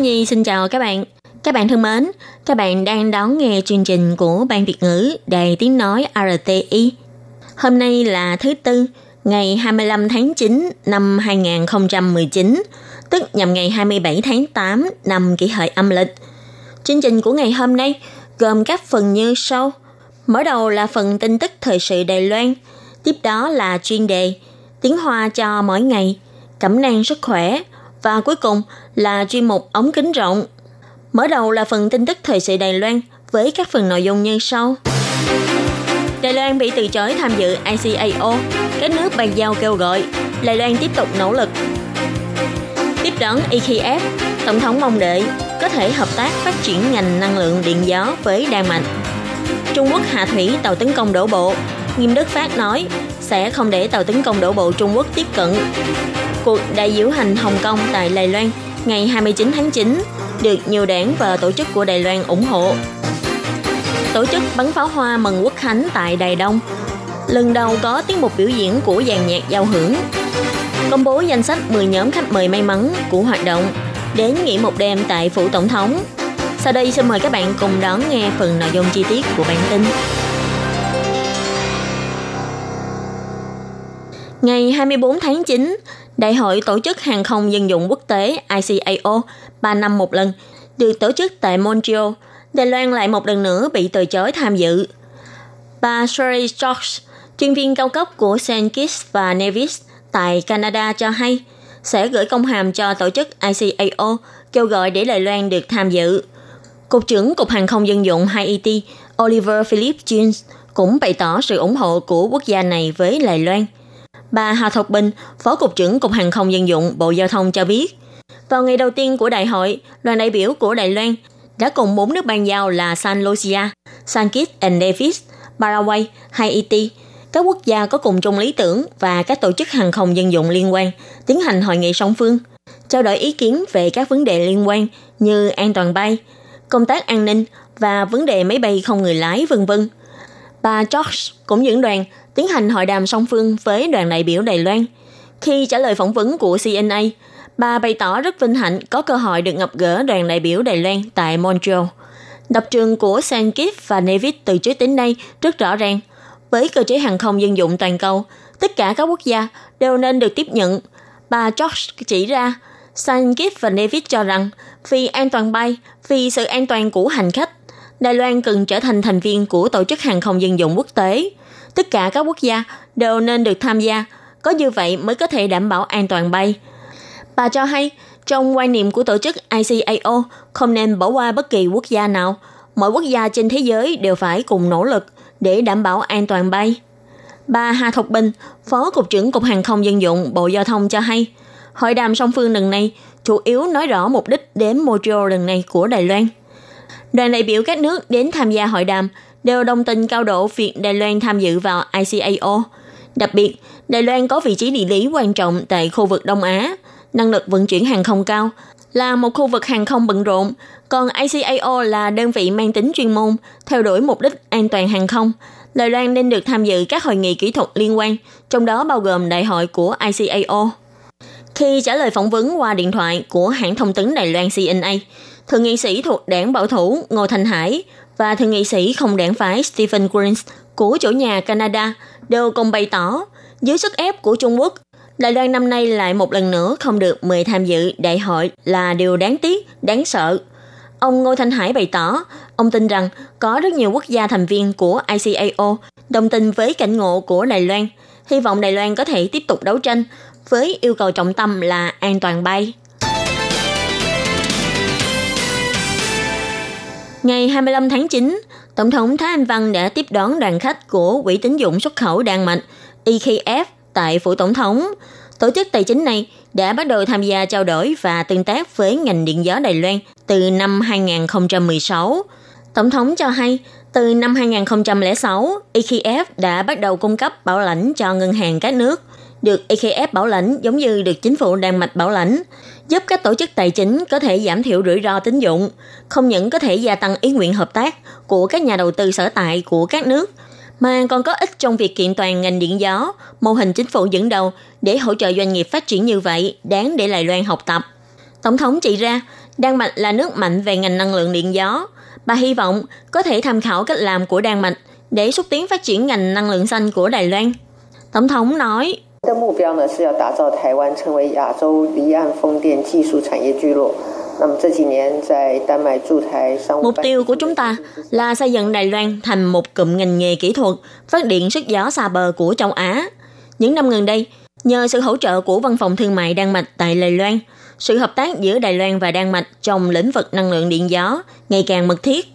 Nhi xin chào các bạn. Các bạn thân mến, các bạn đang đón nghe chương trình của Ban Việt ngữ Đài Tiếng Nói RTI. Hôm nay là thứ Tư, ngày 25 tháng 9 năm 2019, tức nhằm ngày 27 tháng 8 năm kỷ hợi âm lịch. Chương trình của ngày hôm nay gồm các phần như sau. Mở đầu là phần tin tức thời sự Đài Loan, tiếp đó là chuyên đề Tiếng Hoa cho mỗi ngày, cẩm nang sức khỏe và cuối cùng là chuyên mục ống kính rộng. Mở đầu là phần tin tức thời sự Đài Loan với các phần nội dung như sau. Đài Loan bị từ chối tham dự ICAO, các nước bàn giao kêu gọi, Đài Loan tiếp tục nỗ lực. Tiếp đón EKF, Tổng thống mong đợi có thể hợp tác phát triển ngành năng lượng điện gió với Đan Mạch. Trung Quốc hạ thủy tàu tấn công đổ bộ, Nghiêm Đức Phát nói sẽ không để tàu tấn công đổ bộ Trung Quốc tiếp cận. Cuộc đại diễu hành Hồng Kông tại Đài Loan ngày 29 tháng 9 được nhiều đảng và tổ chức của Đài Loan ủng hộ. Tổ chức bắn pháo hoa mừng quốc khánh tại Đài Đông. Lần đầu có tiết mục biểu diễn của dàn nhạc giao hưởng. Công bố danh sách 10 nhóm khách mời may mắn của hoạt động đến nghỉ một đêm tại phủ tổng thống. Sau đây xin mời các bạn cùng đón nghe phần nội dung chi tiết của bản tin. Ngày 24 tháng 9, Đại hội Tổ chức Hàng không Dân dụng Quốc tế ICAO 3 năm một lần được tổ chức tại Montreal. Đài Loan lại một lần nữa bị từ chối tham dự. Bà Sherry George, chuyên viên cao cấp của St. Kitts và Nevis tại Canada cho hay sẽ gửi công hàm cho tổ chức ICAO kêu gọi để Đài Loan được tham dự. Cục trưởng Cục Hàng không Dân dụng Haiti Oliver Philip Jones cũng bày tỏ sự ủng hộ của quốc gia này với Đài Loan. Bà Hà Thục Bình, Phó Cục trưởng Cục Hàng không Dân dụng Bộ Giao thông cho biết, vào ngày đầu tiên của đại hội, đoàn đại biểu của Đài Loan đã cùng bốn nước ban giao là San Lucia, San Kitts and Nevis, Paraguay, Haiti, các quốc gia có cùng chung lý tưởng và các tổ chức hàng không dân dụng liên quan tiến hành hội nghị song phương, trao đổi ý kiến về các vấn đề liên quan như an toàn bay, công tác an ninh và vấn đề máy bay không người lái vân vân. Bà George cũng dẫn đoàn tiến hành hội đàm song phương với đoàn đại biểu Đài Loan. Khi trả lời phỏng vấn của CNA, bà bày tỏ rất vinh hạnh có cơ hội được gặp gỡ đoàn đại biểu Đài Loan tại Montreal. đập trường của Sankip và Nevis từ trước đến nay rất rõ ràng. Với cơ chế hàng không dân dụng toàn cầu, tất cả các quốc gia đều nên được tiếp nhận. Bà George chỉ ra, Sankip và Nevis cho rằng vì an toàn bay, vì sự an toàn của hành khách, Đài Loan cần trở thành thành viên của Tổ chức Hàng không Dân dụng Quốc tế. Tất cả các quốc gia đều nên được tham gia, có như vậy mới có thể đảm bảo an toàn bay. Bà cho hay, trong quan niệm của tổ chức ICAO, không nên bỏ qua bất kỳ quốc gia nào. mọi quốc gia trên thế giới đều phải cùng nỗ lực để đảm bảo an toàn bay. Bà Hà Thục Bình, Phó Cục trưởng Cục Hàng không Dân dụng Bộ Giao thông cho hay, hội đàm song phương lần này chủ yếu nói rõ mục đích đến Montreal lần này của Đài Loan. Đoàn đại biểu các nước đến tham gia hội đàm đều đồng tình cao độ việc Đài Loan tham dự vào ICAO. Đặc biệt, Đài Loan có vị trí địa lý quan trọng tại khu vực Đông Á, năng lực vận chuyển hàng không cao, là một khu vực hàng không bận rộn, còn ICAO là đơn vị mang tính chuyên môn, theo đuổi mục đích an toàn hàng không. Đài Loan nên được tham dự các hội nghị kỹ thuật liên quan, trong đó bao gồm đại hội của ICAO. Khi trả lời phỏng vấn qua điện thoại của hãng thông tấn Đài Loan CNA, thượng nghị sĩ thuộc đảng bảo thủ Ngô Thành Hải và thượng nghị sĩ không đảng phái Stephen Greens của chủ nhà Canada đều cùng bày tỏ dưới sức ép của Trung Quốc, Đài Loan năm nay lại một lần nữa không được mời tham dự đại hội là điều đáng tiếc, đáng sợ. Ông Ngô Thanh Hải bày tỏ, ông tin rằng có rất nhiều quốc gia thành viên của ICAO đồng tình với cảnh ngộ của Đài Loan, hy vọng Đài Loan có thể tiếp tục đấu tranh với yêu cầu trọng tâm là an toàn bay. Ngày 25 tháng 9, Tổng thống Thái Anh Văn đã tiếp đón đoàn khách của Quỹ tín dụng xuất khẩu Đan Mạch EKF tại phủ tổng thống. Tổ chức tài chính này đã bắt đầu tham gia trao đổi và tương tác với ngành điện gió Đài Loan từ năm 2016. Tổng thống cho hay, từ năm 2006, EKF đã bắt đầu cung cấp bảo lãnh cho ngân hàng các nước. Được EKF bảo lãnh giống như được chính phủ Đan Mạch bảo lãnh, giúp các tổ chức tài chính có thể giảm thiểu rủi ro tín dụng, không những có thể gia tăng ý nguyện hợp tác của các nhà đầu tư sở tại của các nước, mà còn có ích trong việc kiện toàn ngành điện gió, mô hình chính phủ dẫn đầu để hỗ trợ doanh nghiệp phát triển như vậy, đáng để Đài Loan học tập. Tổng thống chỉ ra, Đan Mạch là nước mạnh về ngành năng lượng điện gió. Bà hy vọng có thể tham khảo cách làm của Đan Mạch để xúc tiến phát triển ngành năng lượng xanh của Đài Loan. Tổng thống nói, 的目标呢是要打造台湾成为亚洲离岸风电技术产业聚落。Mục tiêu của chúng ta là xây dựng Đài Loan thành một cụm ngành nghề kỹ thuật phát điện sức gió xa bờ của châu Á. Những năm gần đây, nhờ sự hỗ trợ của Văn phòng Thương mại Đan Mạch tại Đài Loan, sự hợp tác giữa Đài Loan và Đan Mạch trong lĩnh vực năng lượng điện gió ngày càng mật thiết.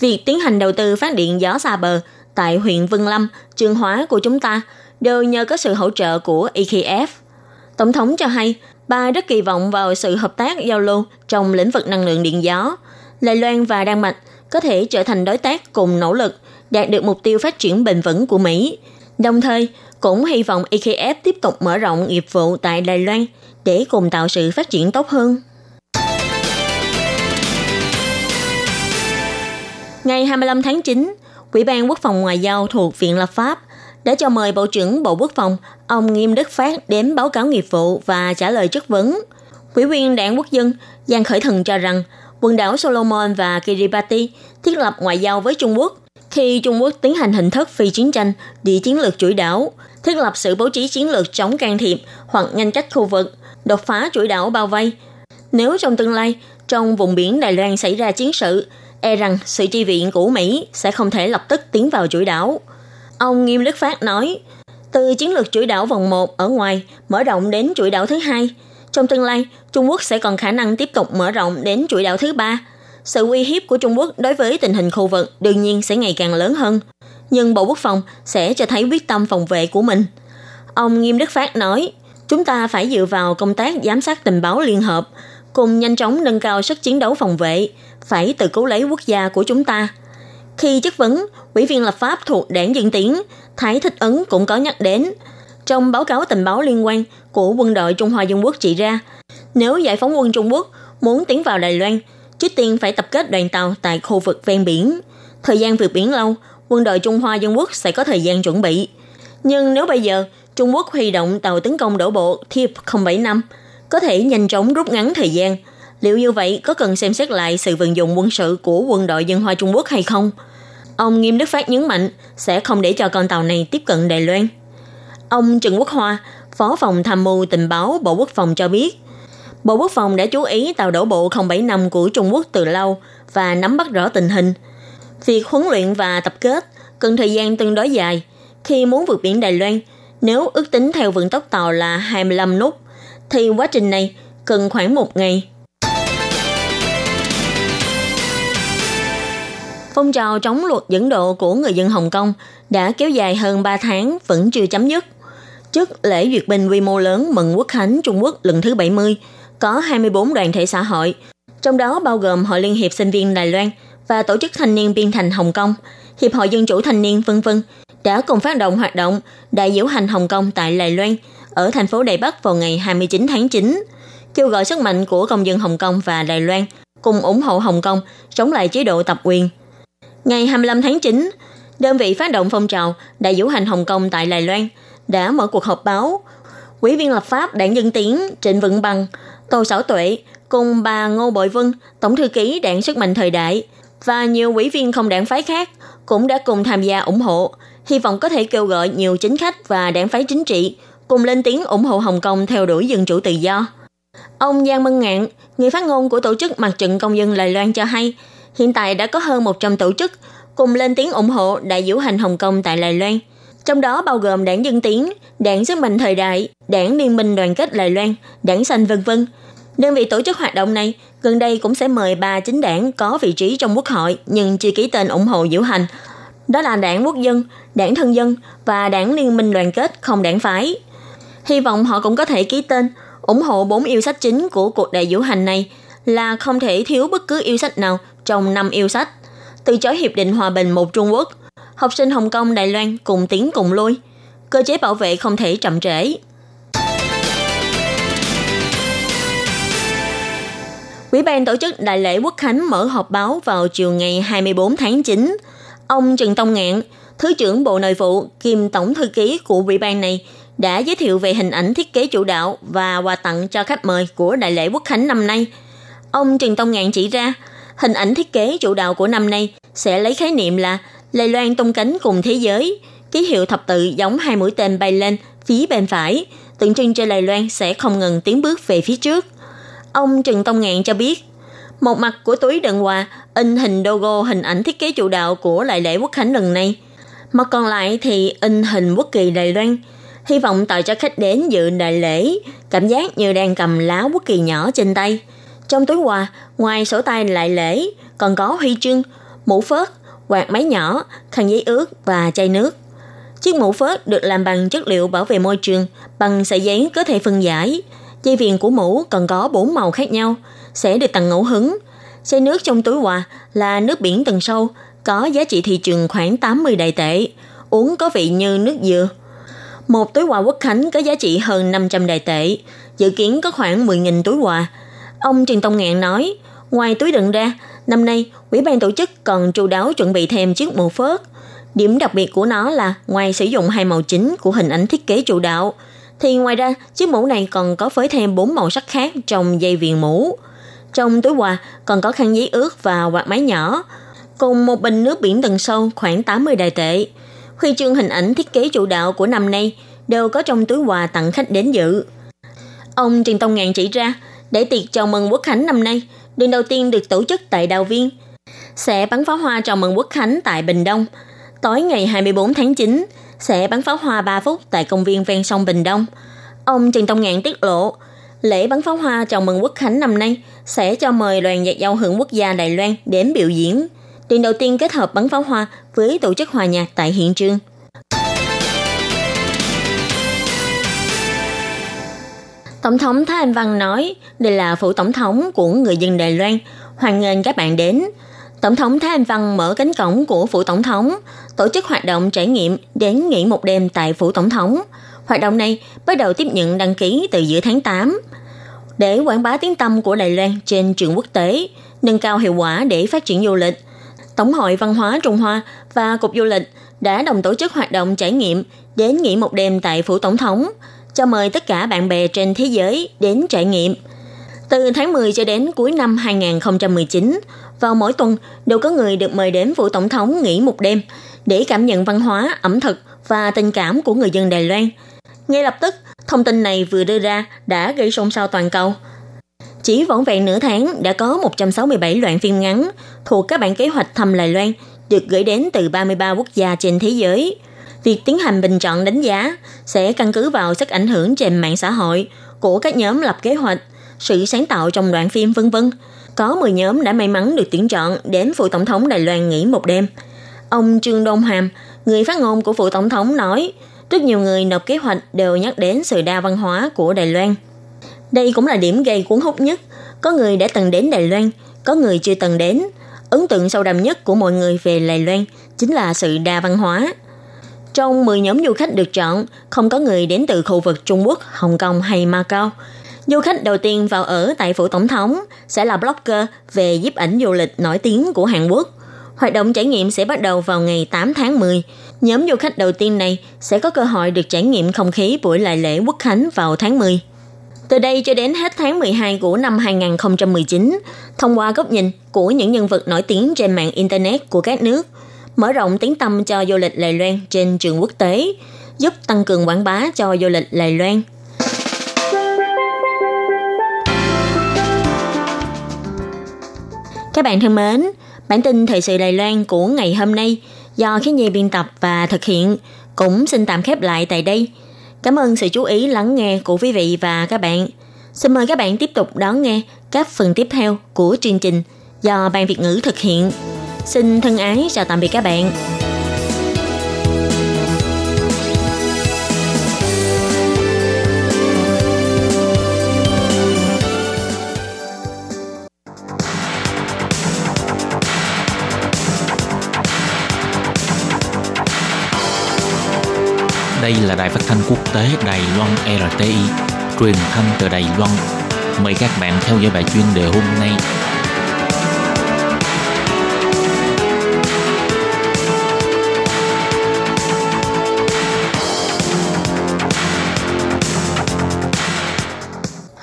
Việc tiến hành đầu tư phát điện gió xa bờ tại huyện Vân Lâm, Trường Hóa của chúng ta đều nhờ có sự hỗ trợ của EKF. Tổng thống cho hay, bà rất kỳ vọng vào sự hợp tác giao lưu trong lĩnh vực năng lượng điện gió. Đài Loan và Đan Mạch có thể trở thành đối tác cùng nỗ lực đạt được mục tiêu phát triển bền vững của Mỹ. Đồng thời, cũng hy vọng EKF tiếp tục mở rộng nghiệp vụ tại Đài Loan để cùng tạo sự phát triển tốt hơn. Ngày 25 tháng 9, Ủy ban Quốc phòng Ngoại giao thuộc Viện Lập pháp đã cho mời Bộ trưởng Bộ Quốc phòng ông Nghiêm Đức Phát đến báo cáo nghiệp vụ và trả lời chất vấn. Ủy viên đảng quốc dân Giang Khởi Thần cho rằng quần đảo Solomon và Kiribati thiết lập ngoại giao với Trung Quốc khi Trung Quốc tiến hành hình thức phi chiến tranh, địa chiến lược chuỗi đảo, thiết lập sự bố trí chiến lược chống can thiệp hoặc ngăn cách khu vực, đột phá chuỗi đảo bao vây. Nếu trong tương lai, trong vùng biển Đài Loan xảy ra chiến sự, e rằng sự chi viện của Mỹ sẽ không thể lập tức tiến vào chuỗi đảo. Ông Nghiêm Đức Phát nói, từ chiến lược chuỗi đảo vòng 1 ở ngoài mở rộng đến chuỗi đảo thứ hai, trong tương lai, Trung Quốc sẽ còn khả năng tiếp tục mở rộng đến chuỗi đảo thứ ba. Sự uy hiếp của Trung Quốc đối với tình hình khu vực đương nhiên sẽ ngày càng lớn hơn, nhưng Bộ Quốc phòng sẽ cho thấy quyết tâm phòng vệ của mình. Ông Nghiêm Đức Phát nói, chúng ta phải dựa vào công tác giám sát tình báo liên hợp, cùng nhanh chóng nâng cao sức chiến đấu phòng vệ, phải tự cứu lấy quốc gia của chúng ta. Khi chất vấn, Ủy viên lập pháp thuộc đảng Dân Tiến, Thái Thích Ấn cũng có nhắc đến. Trong báo cáo tình báo liên quan của quân đội Trung Hoa Dân Quốc chỉ ra, nếu giải phóng quân Trung Quốc muốn tiến vào Đài Loan, trước tiên phải tập kết đoàn tàu tại khu vực ven biển. Thời gian vượt biển lâu, quân đội Trung Hoa Dân Quốc sẽ có thời gian chuẩn bị. Nhưng nếu bây giờ Trung Quốc huy động tàu tấn công đổ bộ TIP 075, có thể nhanh chóng rút ngắn thời gian. Liệu như vậy có cần xem xét lại sự vận dụng quân sự của quân đội Dân Hoa Trung Quốc hay không? Ông Nghiêm Đức Phát nhấn mạnh sẽ không để cho con tàu này tiếp cận Đài Loan. Ông Trần Quốc Hoa, Phó phòng tham mưu tình báo Bộ Quốc phòng cho biết, Bộ Quốc phòng đã chú ý tàu đổ bộ 075 của Trung Quốc từ lâu và nắm bắt rõ tình hình. Việc huấn luyện và tập kết cần thời gian tương đối dài. Khi muốn vượt biển Đài Loan, nếu ước tính theo vận tốc tàu là 25 nút, thì quá trình này cần khoảng một ngày. Phong trào chống luật dẫn độ của người dân Hồng Kông đã kéo dài hơn 3 tháng vẫn chưa chấm dứt. Trước lễ duyệt binh quy mô lớn mừng quốc khánh Trung Quốc lần thứ 70, có 24 đoàn thể xã hội, trong đó bao gồm Hội Liên hiệp Sinh viên Đài Loan và Tổ chức Thanh niên Biên thành Hồng Kông, Hiệp hội Dân chủ Thanh niên vân vân đã cùng phát động hoạt động Đại diễu hành Hồng Kông tại Đài Loan ở thành phố Đài Bắc vào ngày 29 tháng 9, kêu gọi sức mạnh của công dân Hồng Kông và Đài Loan cùng ủng hộ Hồng Kông chống lại chế độ tập quyền. Ngày 25 tháng 9, đơn vị phát động phong trào Đại diễu hành Hồng Kông tại Đài Loan đã mở cuộc họp báo. Quỹ viên lập pháp Đảng Dân Tiến Trịnh Vượng Bằng, Tô Sảo Tuệ cùng bà Ngô Bội Vân, Tổng thư ký Đảng Sức mạnh Thời đại và nhiều quỹ viên không đảng phái khác cũng đã cùng tham gia ủng hộ, hy vọng có thể kêu gọi nhiều chính khách và đảng phái chính trị cùng lên tiếng ủng hộ Hồng Kông theo đuổi dân chủ tự do. Ông Giang Mân Ngạn, người phát ngôn của tổ chức Mặt trận Công dân Đài Loan cho hay, hiện tại đã có hơn 100 tổ chức cùng lên tiếng ủng hộ đại diễu hành Hồng Kông tại Đài Loan, trong đó bao gồm đảng Dân Tiến, đảng Sức mạnh Thời đại, đảng Liên minh Đoàn kết Đài Loan, đảng Xanh vân vân. Đơn vị tổ chức hoạt động này gần đây cũng sẽ mời ba chính đảng có vị trí trong quốc hội nhưng chưa ký tên ủng hộ diễu hành. Đó là đảng Quốc dân, đảng Thân dân và đảng Liên minh Đoàn kết không đảng phái. Hy vọng họ cũng có thể ký tên ủng hộ bốn yêu sách chính của cuộc đại diễu hành này là không thể thiếu bất cứ yêu sách nào trong năm yêu sách. Từ chối Hiệp định Hòa bình một Trung Quốc, học sinh Hồng Kông, Đài Loan cùng tiến cùng lui. Cơ chế bảo vệ không thể chậm trễ. Ủy ban tổ chức Đại lễ Quốc Khánh mở họp báo vào chiều ngày 24 tháng 9. Ông Trần Tông Ngạn, Thứ trưởng Bộ Nội vụ kiêm Tổng thư ký của ủy ban này đã giới thiệu về hình ảnh thiết kế chủ đạo và quà tặng cho khách mời của Đại lễ Quốc Khánh năm nay. Ông Trần Tông Ngạn chỉ ra, hình ảnh thiết kế chủ đạo của năm nay sẽ lấy khái niệm là Lây Loan tung cánh cùng thế giới, ký hiệu thập tự giống hai mũi tên bay lên phía bên phải, tượng trưng cho Lây Loan sẽ không ngừng tiến bước về phía trước. Ông Trần Tông Ngạn cho biết, một mặt của túi đựng quà in hình logo hình ảnh thiết kế chủ đạo của đại lễ quốc khánh lần này. Mặt còn lại thì in hình quốc kỳ Đài Loan, hy vọng tạo cho khách đến dự đại lễ cảm giác như đang cầm lá quốc kỳ nhỏ trên tay. Trong túi quà, ngoài sổ tay lại lễ, còn có huy chương, mũ phớt, quạt máy nhỏ, khăn giấy ướt và chai nước. Chiếc mũ phớt được làm bằng chất liệu bảo vệ môi trường, bằng sợi giấy có thể phân giải. Dây viền của mũ còn có bốn màu khác nhau, sẽ được tặng ngẫu hứng. Chai nước trong túi quà là nước biển tầng sâu, có giá trị thị trường khoảng 80 đại tệ, uống có vị như nước dừa. Một túi quà quốc khánh có giá trị hơn 500 đại tệ, dự kiến có khoảng 10.000 túi quà. Ông Trần Tông Ngạn nói, ngoài túi đựng ra, năm nay Ủy ban tổ chức còn chu đáo chuẩn bị thêm chiếc mũ phớt. Điểm đặc biệt của nó là ngoài sử dụng hai màu chính của hình ảnh thiết kế chủ đạo, thì ngoài ra chiếc mũ này còn có phối thêm bốn màu sắc khác trong dây viền mũ. Trong túi quà còn có khăn giấy ướt và quạt máy nhỏ, cùng một bình nước biển tầng sâu khoảng 80 đài tệ. Huy chương hình ảnh thiết kế chủ đạo của năm nay đều có trong túi quà tặng khách đến dự. Ông Trần Tông Ngạn chỉ ra, để tiệc chào mừng Quốc Khánh năm nay, lần đầu tiên được tổ chức tại Đào Viên, sẽ bắn pháo hoa chào mừng Quốc Khánh tại Bình Đông. Tối ngày 24 tháng 9, sẽ bắn pháo hoa 3 phút tại công viên ven sông Bình Đông. Ông Trần Tông Ngạn tiết lộ, lễ bắn pháo hoa chào mừng Quốc Khánh năm nay sẽ cho mời đoàn nhạc giao hưởng quốc gia Đài Loan đến biểu diễn – lần đầu tiên kết hợp bắn pháo hoa với tổ chức hòa nhạc tại hiện trường. Tổng thống Thái Anh Văn nói đây là phủ tổng thống của người dân Đài Loan, hoan nghênh các bạn đến. Tổng thống Thái Anh Văn mở cánh cổng của phủ tổng thống, tổ chức hoạt động trải nghiệm đến nghỉ một đêm tại phủ tổng thống. Hoạt động này bắt đầu tiếp nhận đăng ký từ giữa tháng 8 để quảng bá tiếng tăm của Đài Loan trên trường quốc tế, nâng cao hiệu quả để phát triển du lịch – Tổng hội Văn hóa Trung Hoa và Cục Du lịch đã đồng tổ chức hoạt động trải nghiệm đến nghỉ một đêm tại Phủ Tổng thống, cho mời tất cả bạn bè trên thế giới đến trải nghiệm. Từ tháng 10 cho đến cuối năm 2019, vào mỗi tuần đều có người được mời đến Phủ Tổng thống nghỉ một đêm để cảm nhận văn hóa, ẩm thực và tình cảm của người dân Đài Loan. Ngay lập tức, thông tin này vừa đưa ra đã gây xôn xao toàn cầu – chỉ vỏn vẹn nửa tháng đã có 167 đoạn phim ngắn thuộc các bản kế hoạch thăm Đài Loan được gửi đến từ 33 quốc gia trên thế giới. Việc tiến hành bình chọn đánh giá sẽ căn cứ vào sức ảnh hưởng trên mạng xã hội của các nhóm lập kế hoạch, sự sáng tạo trong đoạn phim vân vân. Có 10 nhóm đã may mắn được tuyển chọn đến phụ tổng thống Đài Loan nghỉ một đêm. Ông Trương Đông Hàm, người phát ngôn của phụ tổng thống nói, rất nhiều người nộp kế hoạch đều nhắc đến sự đa văn hóa của Đài Loan. Đây cũng là điểm gây cuốn hút nhất. Có người đã từng đến Đài Loan, có người chưa từng đến. Ấn tượng sâu đậm nhất của mọi người về Đài Loan chính là sự đa văn hóa. Trong 10 nhóm du khách được chọn, không có người đến từ khu vực Trung Quốc, Hồng Kông hay Macau. Du khách đầu tiên vào ở tại phủ tổng thống sẽ là blogger về giúp ảnh du lịch nổi tiếng của Hàn Quốc. Hoạt động trải nghiệm sẽ bắt đầu vào ngày 8 tháng 10. Nhóm du khách đầu tiên này sẽ có cơ hội được trải nghiệm không khí buổi lại lễ quốc khánh vào tháng 10. Từ đây cho đến hết tháng 12 của năm 2019, thông qua góc nhìn của những nhân vật nổi tiếng trên mạng Internet của các nước, mở rộng tiếng tâm cho du lịch Đài Loan trên trường quốc tế, giúp tăng cường quảng bá cho du lịch Đài Loan. Các bạn thân mến, bản tin thời sự Đài Loan của ngày hôm nay do Khiến Nhi biên tập và thực hiện cũng xin tạm khép lại tại đây – Cảm ơn sự chú ý lắng nghe của quý vị và các bạn. Xin mời các bạn tiếp tục đón nghe các phần tiếp theo của chương trình do Ban Việt ngữ thực hiện. Xin thân ái chào tạm biệt các bạn. Đây là đài phát thanh quốc tế Đài Loan RTI, truyền thanh từ Đài Loan. Mời các bạn theo dõi bài chuyên đề hôm nay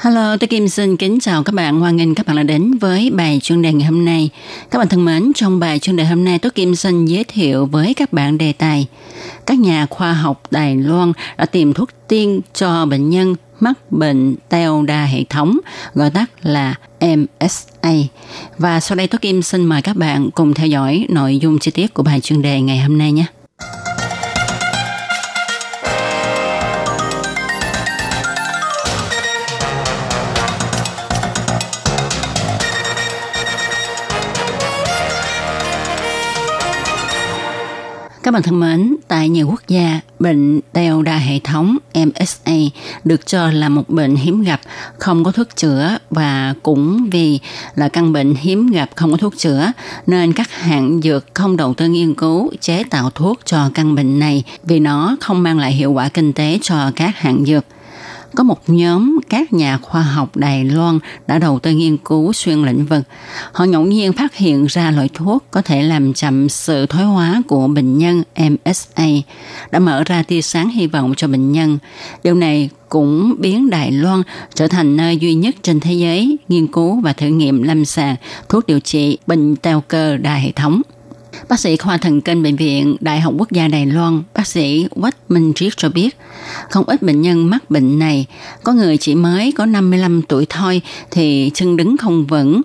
Hello, tôi Kim xin kính chào các bạn. Hoan nghênh các bạn đã đến với bài chuyên đề ngày hôm nay. Các bạn thân mến, trong bài chuyên đề hôm nay, tôi Kim xin giới thiệu với các bạn đề tài các nhà khoa học Đài Loan đã tìm thuốc tiên cho bệnh nhân mắc bệnh teo đa hệ thống, gọi tắt là MSA. Và sau đây tôi Kim xin mời các bạn cùng theo dõi nội dung chi tiết của bài chuyên đề ngày hôm nay nhé. Các bạn thân mến, tại nhiều quốc gia, bệnh teo đa hệ thống MSA được cho là một bệnh hiếm gặp, không có thuốc chữa và cũng vì là căn bệnh hiếm gặp không có thuốc chữa nên các hãng dược không đầu tư nghiên cứu chế tạo thuốc cho căn bệnh này vì nó không mang lại hiệu quả kinh tế cho các hãng dược có một nhóm các nhà khoa học Đài Loan đã đầu tư nghiên cứu xuyên lĩnh vực. Họ ngẫu nhiên phát hiện ra loại thuốc có thể làm chậm sự thoái hóa của bệnh nhân MSA, đã mở ra tia sáng hy vọng cho bệnh nhân. Điều này cũng biến Đài Loan trở thành nơi duy nhất trên thế giới nghiên cứu và thử nghiệm lâm sàng thuốc điều trị bệnh teo cơ đa hệ thống. Bác sĩ khoa thần kinh bệnh viện Đại học Quốc gia Đài Loan, bác sĩ Quách Minh Triết cho biết, không ít bệnh nhân mắc bệnh này, có người chỉ mới có 55 tuổi thôi thì chân đứng không vững,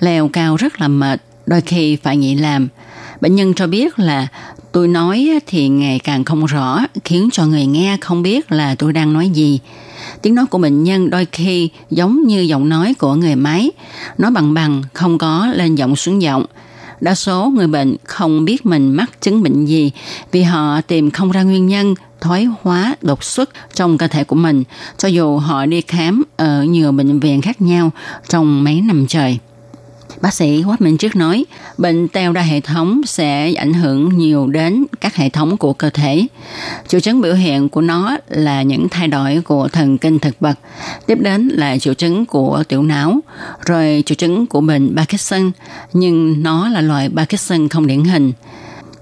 leo cao rất là mệt, đôi khi phải nghỉ làm. Bệnh nhân cho biết là tôi nói thì ngày càng không rõ, khiến cho người nghe không biết là tôi đang nói gì. Tiếng nói của bệnh nhân đôi khi giống như giọng nói của người máy, nói bằng bằng, không có lên giọng xuống giọng đa số người bệnh không biết mình mắc chứng bệnh gì vì họ tìm không ra nguyên nhân, thoái hóa, đột xuất trong cơ thể của mình cho dù họ đi khám ở nhiều bệnh viện khác nhau trong mấy năm trời. Bác sĩ Quách Minh Trước nói, bệnh teo đa hệ thống sẽ ảnh hưởng nhiều đến các hệ thống của cơ thể. Triệu chứng biểu hiện của nó là những thay đổi của thần kinh thực vật, tiếp đến là triệu chứng của tiểu não, rồi triệu chứng của bệnh Parkinson, nhưng nó là loại Parkinson không điển hình.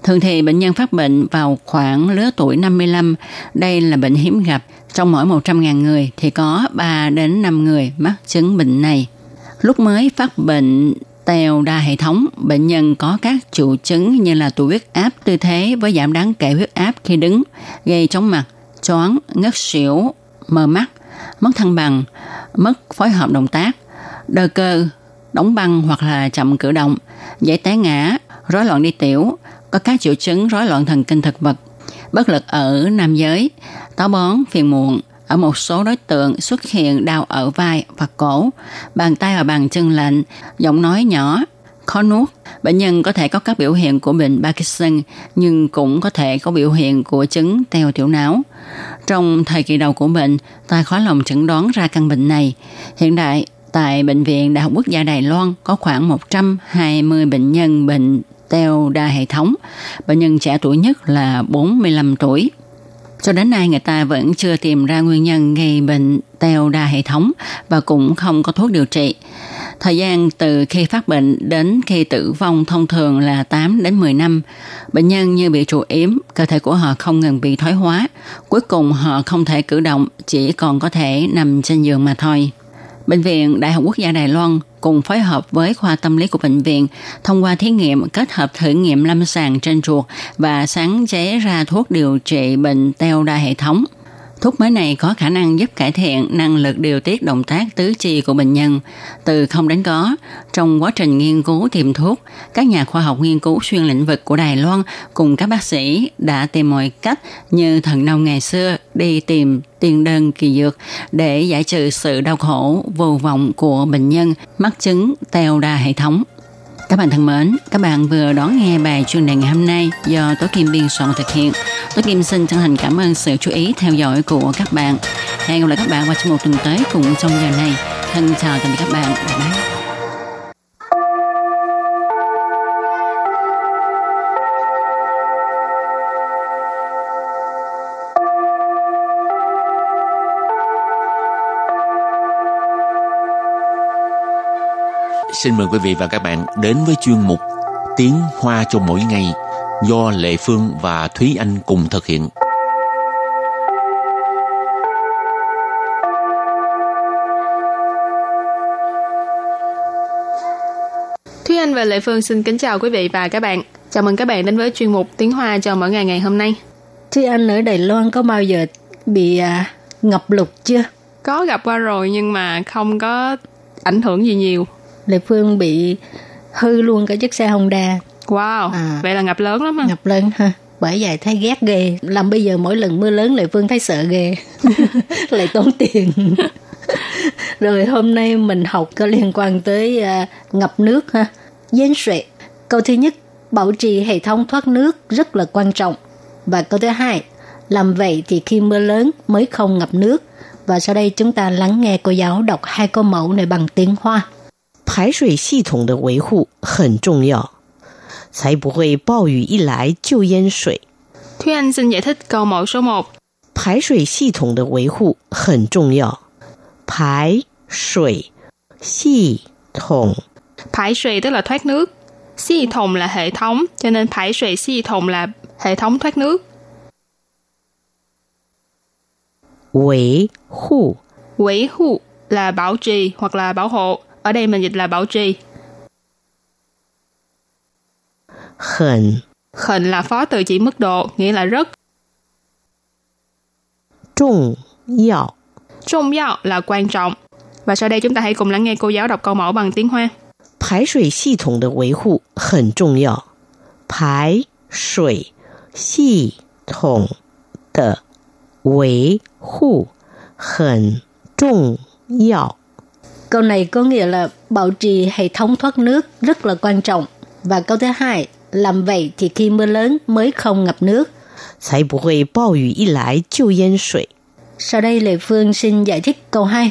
Thường thì bệnh nhân phát bệnh vào khoảng lứa tuổi 55. Đây là bệnh hiếm gặp. Trong mỗi 100.000 người thì có 3 đến 5 người mắc chứng bệnh này. Lúc mới phát bệnh tèo đa hệ thống, bệnh nhân có các triệu chứng như là tụ huyết áp tư thế với giảm đáng kể huyết áp khi đứng, gây chóng mặt, choáng, ngất xỉu, mờ mắt, mất thăng bằng, mất phối hợp động tác, đơ cơ, đóng băng hoặc là chậm cử động, dễ té ngã, rối loạn đi tiểu, có các triệu chứng rối loạn thần kinh thực vật, bất lực ở nam giới, táo bón, phiền muộn, ở một số đối tượng xuất hiện đau ở vai và cổ, bàn tay và bàn chân lạnh, giọng nói nhỏ, khó nuốt. Bệnh nhân có thể có các biểu hiện của bệnh Parkinson nhưng cũng có thể có biểu hiện của chứng teo tiểu não. Trong thời kỳ đầu của bệnh, ta khó lòng chẩn đoán ra căn bệnh này. Hiện đại, tại Bệnh viện Đại học Quốc gia Đài Loan có khoảng 120 bệnh nhân bệnh teo đa hệ thống. Bệnh nhân trẻ tuổi nhất là 45 tuổi. Cho đến nay người ta vẫn chưa tìm ra nguyên nhân gây bệnh teo đa hệ thống và cũng không có thuốc điều trị. Thời gian từ khi phát bệnh đến khi tử vong thông thường là 8 đến 10 năm. Bệnh nhân như bị trụ yếm, cơ thể của họ không ngừng bị thoái hóa. Cuối cùng họ không thể cử động, chỉ còn có thể nằm trên giường mà thôi. Bệnh viện Đại học Quốc gia Đài Loan cùng phối hợp với khoa tâm lý của bệnh viện thông qua thí nghiệm kết hợp thử nghiệm lâm sàng trên chuột và sáng chế ra thuốc điều trị bệnh teo đa hệ thống. Thuốc mới này có khả năng giúp cải thiện năng lực điều tiết động tác tứ chi của bệnh nhân từ không đến có. Trong quá trình nghiên cứu tìm thuốc, các nhà khoa học nghiên cứu xuyên lĩnh vực của Đài Loan cùng các bác sĩ đã tìm mọi cách như thần nông ngày xưa đi tìm tiền đơn kỳ dược để giải trừ sự đau khổ vô vọng của bệnh nhân mắc chứng teo đa hệ thống. Các bạn thân mến, các bạn vừa đón nghe bài chuyên đề ngày hôm nay do Tố Kim biên soạn thực hiện. Tôi Kim xin chân thành cảm ơn sự chú ý theo dõi của các bạn. Hẹn gặp lại các bạn vào trong một tuần tới cùng trong giờ này. Thân chào tạm biệt các bạn. Bye bye. Xin mời quý vị và các bạn đến với chuyên mục Tiếng Hoa cho mỗi ngày do Lệ Phương và Thúy Anh cùng thực hiện. Thúy Anh và Lệ Phương xin kính chào quý vị và các bạn. Chào mừng các bạn đến với chuyên mục Tiếng Hoa cho mỗi ngày ngày hôm nay. Thúy Anh ở Đài Loan có bao giờ bị à, ngập lụt chưa? Có gặp qua rồi nhưng mà không có ảnh hưởng gì nhiều. Lệ Phương bị hư luôn cả chiếc xe Honda. Wow, à, vậy là ngập lớn lắm ha. Ngập lớn ha. Bởi vậy thấy ghét ghê. Làm bây giờ mỗi lần mưa lớn Lệ Phương thấy sợ ghê. Lại tốn tiền. rồi hôm nay mình học có liên quan tới uh, ngập nước ha. Giếng sệ. Câu thứ nhất, bảo trì hệ thống thoát nước rất là quan trọng. Và câu thứ hai, làm vậy thì khi mưa lớn mới không ngập nước. Và sau đây chúng ta lắng nghe cô giáo đọc hai câu mẫu này bằng tiếng Hoa. 排水系统的维护很重要， 才不会暴雨一来就淹水。 Thúy Anh xin giải thích câu mẫu số 1. 排水系统的维护很重要。排水系统 排水tức là thoát nước. Xi thùng là hệ thống, cho nên排水系统 là hệ thống thoát nước. 维护 Quỹ hộ là bảo trì hoặc là bảo hộ. Ở đây mình dịch là bảo trì. 很 Khẩn là phó từ chỉ mức độ, nghĩa là rất. 重要。 Trung yao là quan trọng. Và sau đây chúng ta hãy cùng lắng nghe cô giáo đọc câu mẫu bằng tiếng Hoa. 排水系统的维护很重要。排水系统的维护很重要。 Câu này có nghĩa là bảo trì hệ thống thoát nước rất là quan trọng. Và câu thứ hai, làm vậy thì khi mưa lớn mới không ngập nước. 才不会暴雨一来就淹水。 Sau đây Lệ Phương xin giải thích câu 2.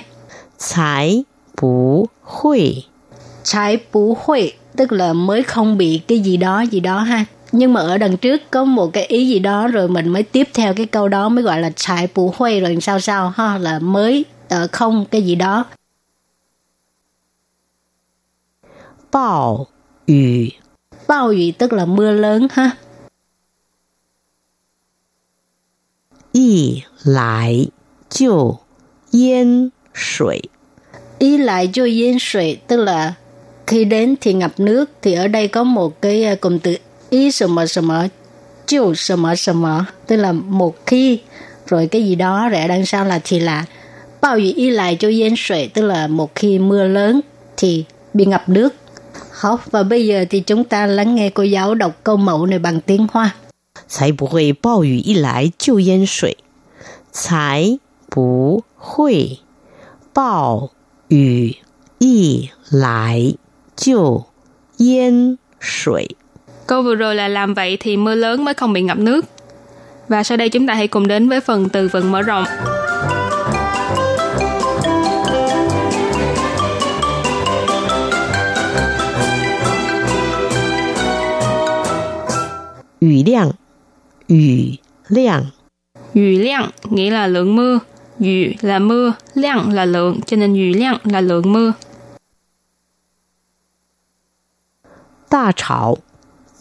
才不会 Trái bú huệ tức là mới không bị cái gì đó gì đó ha. Nhưng mà ở đằng trước có một cái ý gì đó rồi mình mới tiếp theo cái câu đó mới gọi là trái bú huệ rồi sao sao ha là mới ở không cái gì đó. 暴雨 Bao雨tức là mưa lớn ha. 一来就淹水。 Ý lại cho yên水tức là khi đến thì ngập nước thì ở đây có một cái à, cụm từ ý什么什么 chiều 什么什么tức là một khi rồi cái gì đó rồi ở đằng sau là thì là bao雨ý lại cho yên水tức là một khi mưa lớn thì bị ngập nước. Học và bây giờ thì chúng ta lắng nghe cô giáo đọc câu mẫu này bằng tiếng Hoa. 才不会暴雨一来就淹水，才不会暴雨一来就淹水。 Câu vừa rồi là làm vậy thì mưa lớn mới không bị ngập nước. Và sau đây chúng ta hãy cùng đến với phần từ vựng mở rộng. 雨量，雨量， Yu lượng nghĩa là lượng mưa. Yu là mưa, lượng là lượng, cho nên yu lượng là lượng mưa. 大潮，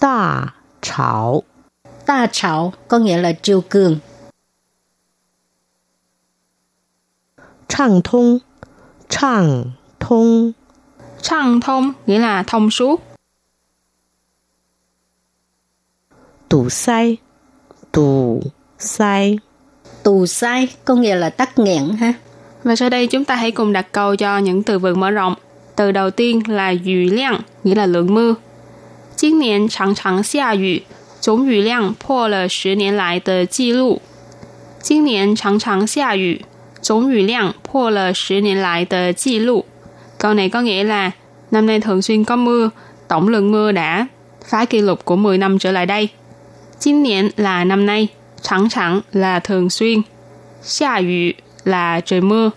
大潮， Ta chảo có nghĩa là triều cường. 畅通，畅通， Trăng thông nghĩa là thông suốt. 堵塞，堵塞， Tù sai có nghĩa là tắc nghẽn ha. Và sau đây chúng ta hãy cùng đặt câu cho những từ vựng mở rộng. Từ đầu tiên là yu lượng, nghĩa là lượng mưa. 今年常常下雨，总雨量破了十年来的记录。今年常常下雨，总雨量破了十年来的记录。Câu này có nghĩa là năm nay thường xuyên có mưa, tổng lượng mưa đã phá kỷ lục của 10 năm trở lại đây. 今年 là năm nay, 常常 là thường xuyên, 下雨 là trời mưa,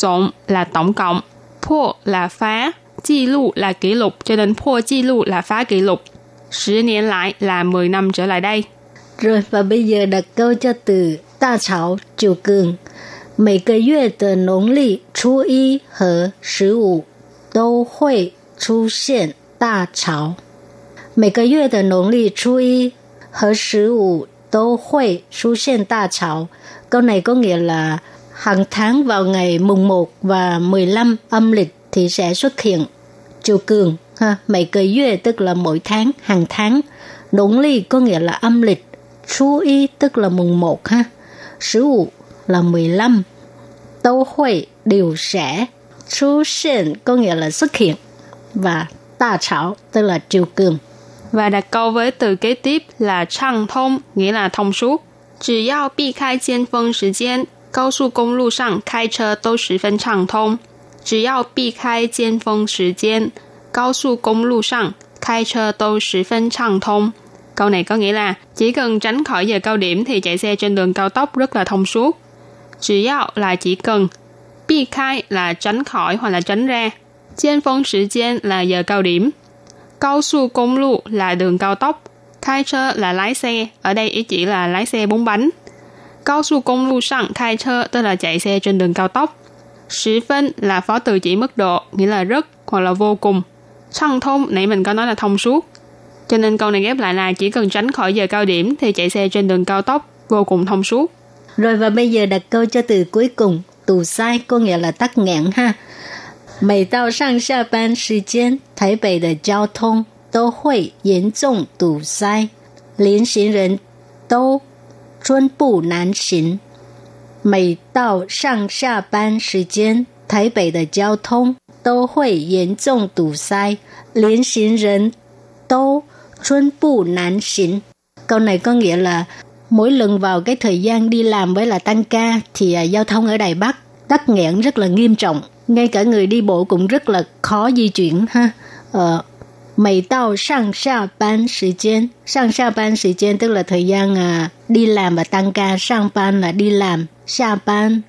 tổng là tổng cộng,破 là phá, 记录 là kỷ lục, cho nên 破记录 là phá kỷ lục. 10 年来 là 10 năm trở lại đây. Rồi và bây giờ đặt câu cho từ ta chảo triều cường. 每个月的农历初一和十五都会 出现大潮。每个月的农历初一 和十五都会出现大潮. Câu này có nghĩa là hàng tháng vào ngày mùng 1 và 15 âm lịch thì sẽ xuất hiện chiều cường. Ha, mấy cái月 tức là mỗi tháng, hàng tháng. Nông ly có nghĩa là âm lịch. Chú y tức là mùng 1 ha. Sứ là 15. Tâu hội đều sẽ xuất hiện có nghĩa là xuất hiện. Và ta chảo tức là chiều cường. Và đặt câu với từ kế tiếp là畅通, nghĩa là thông suốt. 只要避开尖峰时间，高速公路上开车都十分畅通。只要避开尖峰时间，高速公路上开车都十分畅通. Câu này có nghĩa là chỉ cần tránh khỏi giờ cao điểm thì chạy xe trên đường cao tốc rất là thông suốt. Chỉ yào là chỉ cần, bi khai là tránh khỏi hoặc là tránh ra, Chiên phong thời gian là giờ cao điểm, Cao su công lu là đường cao tốc, khai chơ là lái xe, ở đây ý chỉ là lái xe bốn bánh. Cao su công lu sẵn khai chơ tức là chạy xe trên đường cao tốc. Sĩ phân là phó từ chỉ mức độ, nghĩa là rất hoặc là vô cùng. Sang thông, nãy mình có nói là thông suốt. Cho nên câu này ghép lại là chỉ cần tránh khỏi giờ cao điểm thì chạy xe trên đường cao tốc vô cùng thông suốt. Rồi và bây giờ đặt câu cho từ cuối cùng, tù sai có nghĩa là tắc nghẽn ha. Mày tao sang xa ban 台北的交通都会严重堵塞，连行人都寸步难行。每到上下班时间，台北的交通都会严重堵塞，连行人都 Xuân bù nán xín. Câu này có nghĩa là mỗi lần vào cái thời gian đi làm với là tăng ca thì à, giao thông ở Đài Bắc tắc nghẽn rất là nghiêm trọng. Ngay cả người đi bộ cũng rất là khó di chuyển ha. Ờ, Mày tức là thời gian à, đi làm và tăng ca đi làm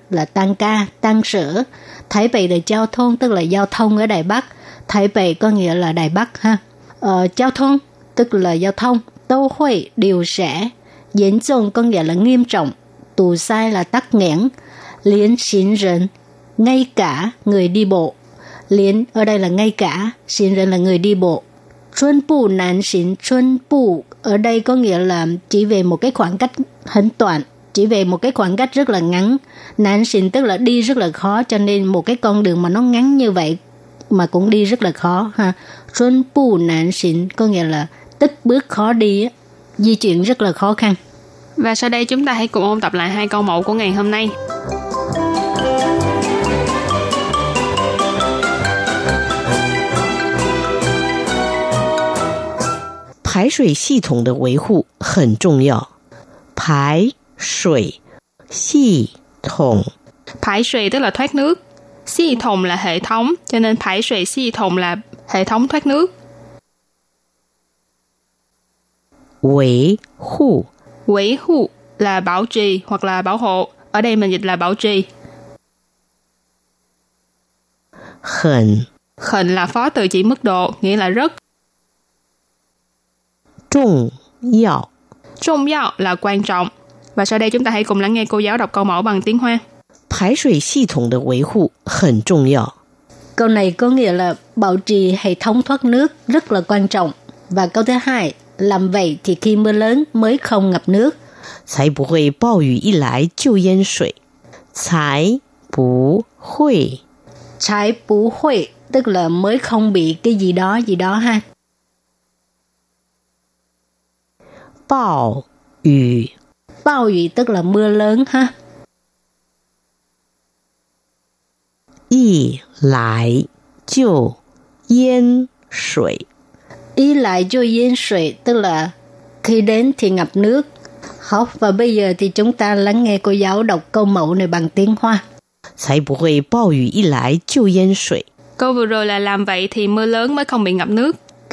là tăng ca, tăng sở Thái Bày là giao thông tức là giao thông ở Đài Bắc Thái Bày có nghĩa là Đài Bắc ha ờ, Giao thông tức là giao thông, đâu hội đều sẽ diễn sẽ, 严 trọng có nghĩa là nghiêm trọng, tù sai là tắc nghẽn, liên xin rần, ngay cả người đi bộ liến ở đây là ngay cả, xin rần là người đi bộ. Chuân bù nạn xin chuân bù ở đây có nghĩa là chỉ về một cái khoảng cách hình toàn, chỉ về một cái khoảng cách rất là ngắn. Nạn xin tức là đi rất là khó cho nên một cái con đường mà nó ngắn như vậy mà cũng đi rất là khó ha. Xuân bù nạn xin có nghĩa là tức bước khó đi, di chuyển rất là khó khăn. Và sau đây chúng ta hãy cùng ôn tập lại hai câu mẫu của ngày hôm nay. 排水系统的维护很重要。排水系统 排水tức là thoát nước. Xi thùng là hệ thống, cho nên排水系统 là hệ thống thoát nước. 维护 Quỹ hộ là bảo trì hoặc là bảo hộ. Ở đây mình dịch là bảo trì. 很 Khẩn là phó từ chỉ mức độ, nghĩa là rất. 重要。 Trọng yếu là quan trọng. Và sau đây chúng ta hãy cùng lắng nghe cô giáo đọc câu mẫu bằng tiếng Hoa. 排水系统的维护很重要。 Câu này có nghĩa là bảo trì hệ thống thoát nước rất là quan trọng. Và câu thứ hai, làm vậy thì khi mưa lớn mới không ngập nước. 才不会暴雨一来就淹水，才不会 Trái bú huệ tức là mới không bị cái gì đó gì đó ha. 暴雨 Bao雨tức là mưa lớn ha. 一来就淹水， Ý lại cho yên水tức là khi đến thì ngập nước. Học và bây giờ thì chúng ta lắng nghe cô giáo đọc câu mẫu này bằng tiếng Hoa. 才不会暴雨一来就淹水。 Câu vừa rồi là làm vậy thì mưa lớn mới không bị ngập nước.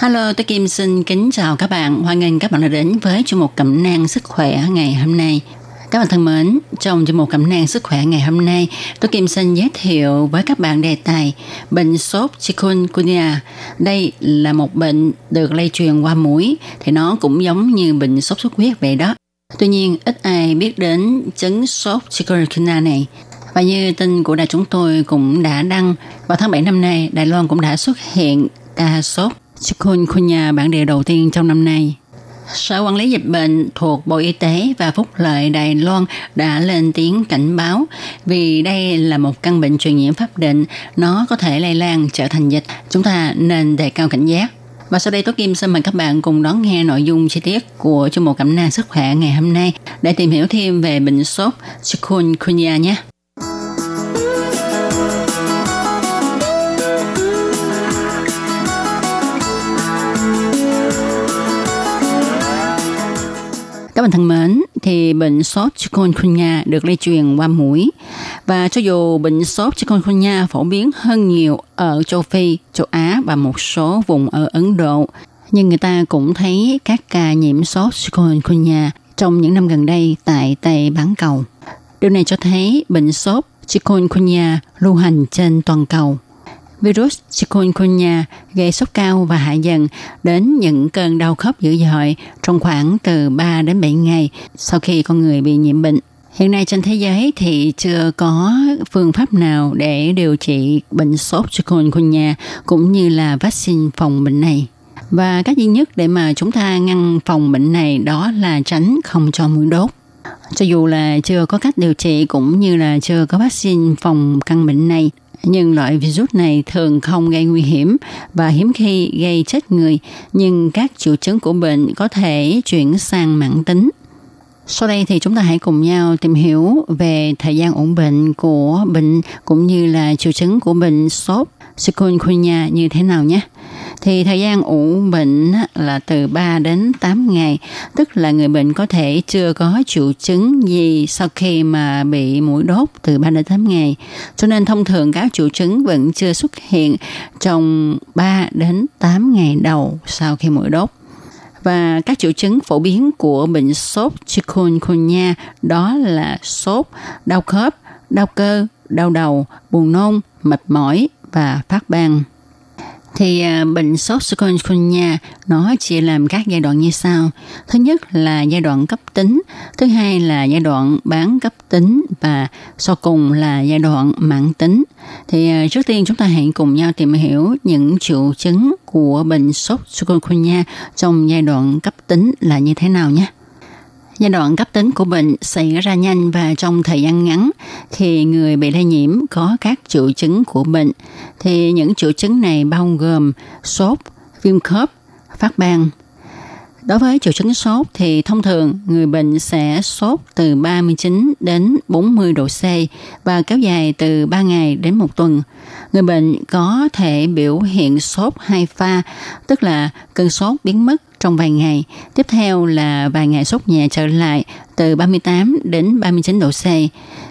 Hello, tôi Kim xin kính chào các bạn. Hoan nghênh các bạn đã đến với chương mục cẩm nang sức khỏe ngày hôm nay. Các bạn thân mến, trong chương mục cẩm nang sức khỏe ngày hôm nay, tôi Kim xin giới thiệu với các bạn đề tài bệnh sốt chikungunya. Đây là một bệnh được lây truyền qua mũi, thì nó cũng giống như bệnh sốt xuất huyết vậy đó. Tuy nhiên, ít ai biết đến chứng sốt chikungunya này. Và như tin của đài chúng tôi cũng đã đăng, vào tháng 7 năm nay, Đài Loan cũng đã xuất hiện ca sốt chikungunya bản địa đầu tiên trong năm nay. Sở quản lý dịch bệnh thuộc Bộ Y tế và Phúc lợi Đài Loan đã lên tiếng cảnh báo vì đây là một căn bệnh truyền nhiễm pháp định, nó có thể lây lan trở thành dịch. Chúng ta nên đề cao cảnh giác. Và sau đây Tố Kim xin mời các bạn cùng đón nghe nội dung chi tiết của chương mục cảm năng sức khỏe ngày hôm nay để tìm hiểu thêm về bệnh sốt chikungunya nhé. Các bạn thân mến, thì bệnh sốt chikungunya được lây truyền qua mũi. Và cho dù bệnh sốt chikungunya phổ biến hơn nhiều ở châu Phi, châu Á và một số vùng ở Ấn Độ, nhưng người ta cũng thấy các ca nhiễm sốt chikungunya trong những năm gần đây tại Tây Bán Cầu. Điều này cho thấy bệnh sốt chikungunya lưu hành trên toàn cầu virus chikungunya gây sốt cao và hạ dần đến những cơn đau khớp dữ dội trong khoảng từ 3 đến 7 ngày sau khi con người bị nhiễm bệnh. Hiện nay trên thế giới thì chưa có phương pháp nào để điều trị bệnh sốt chikungunya cũng như là vaccine phòng bệnh này. Và cách duy nhất để mà chúng ta ngăn phòng bệnh này đó là tránh không cho mũi đốt. Cho dù là chưa có cách điều trị cũng như là chưa có vaccine phòng căn bệnh này nhưng loại virus này thường không gây nguy hiểm và hiếm khi gây chết người, nhưng các triệu chứng của bệnh có thể chuyển sang mãn tính. Sau đây thì chúng ta hãy cùng nhau tìm hiểu về thời gian ổn bệnh của bệnh cũng như là triệu chứng của bệnh sốt chikungunya như thế nào nhé. Thì thời gian ủ bệnh là từ 3 đến 8 ngày, tức là người bệnh có thể chưa có triệu chứng gì sau khi mà bị mũi đốt từ 3 đến 8 ngày. Cho nên thông thường các triệu chứng vẫn chưa xuất hiện trong 3 đến 8 ngày đầu sau khi mũi đốt. Và các triệu chứng phổ biến của bệnh sốt chikungunya đó là sốt, đau khớp, đau cơ, đau đầu, buồn nôn, mệt mỏi và phát ban thì à, bệnh sốt chikungunya nó chia làm các giai đoạn như sau. Thứ nhất là giai đoạn cấp tính, thứ hai là giai đoạn bán cấp tính và sau cùng là giai đoạn mãn tính. Thì à, trước tiên chúng ta hãy cùng nhau tìm hiểu những triệu chứng của bệnh sốt chikungunya trong giai đoạn cấp tính là như thế nào nhé. Giai đoạn cấp tính của bệnh xảy ra nhanh và trong thời gian ngắn thì người bị lây nhiễm có các triệu chứng của bệnh. Thì những triệu chứng này bao gồm sốt, viêm khớp, phát ban. Đối với triệu chứng sốt thì thông thường người bệnh sẽ sốt từ 39 đến 40 độ C và kéo dài từ 3 ngày đến một tuần. Người bệnh có thể biểu hiện sốt hai pha, tức là cơn sốt biến mất trong vài ngày. Tiếp theo là vài ngày sốt nhẹ trở lại từ 38 đến 39 độ C.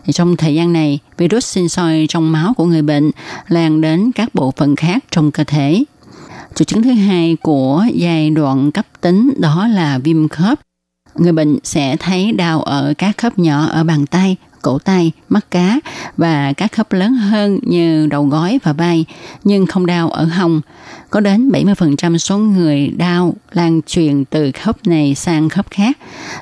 Thì trong thời gian này, virus sinh sôi trong máu của người bệnh lan đến các bộ phận khác trong cơ thể. Triệu chứng thứ hai của giai đoạn cấp tính đó là viêm khớp. Người bệnh sẽ thấy đau ở các khớp nhỏ ở bàn tay, cổ tay, mắt cá và các khớp lớn hơn như đầu gối và vai, nhưng không đau ở hông. Có đến 70% số người đau lan truyền từ khớp này sang khớp khác.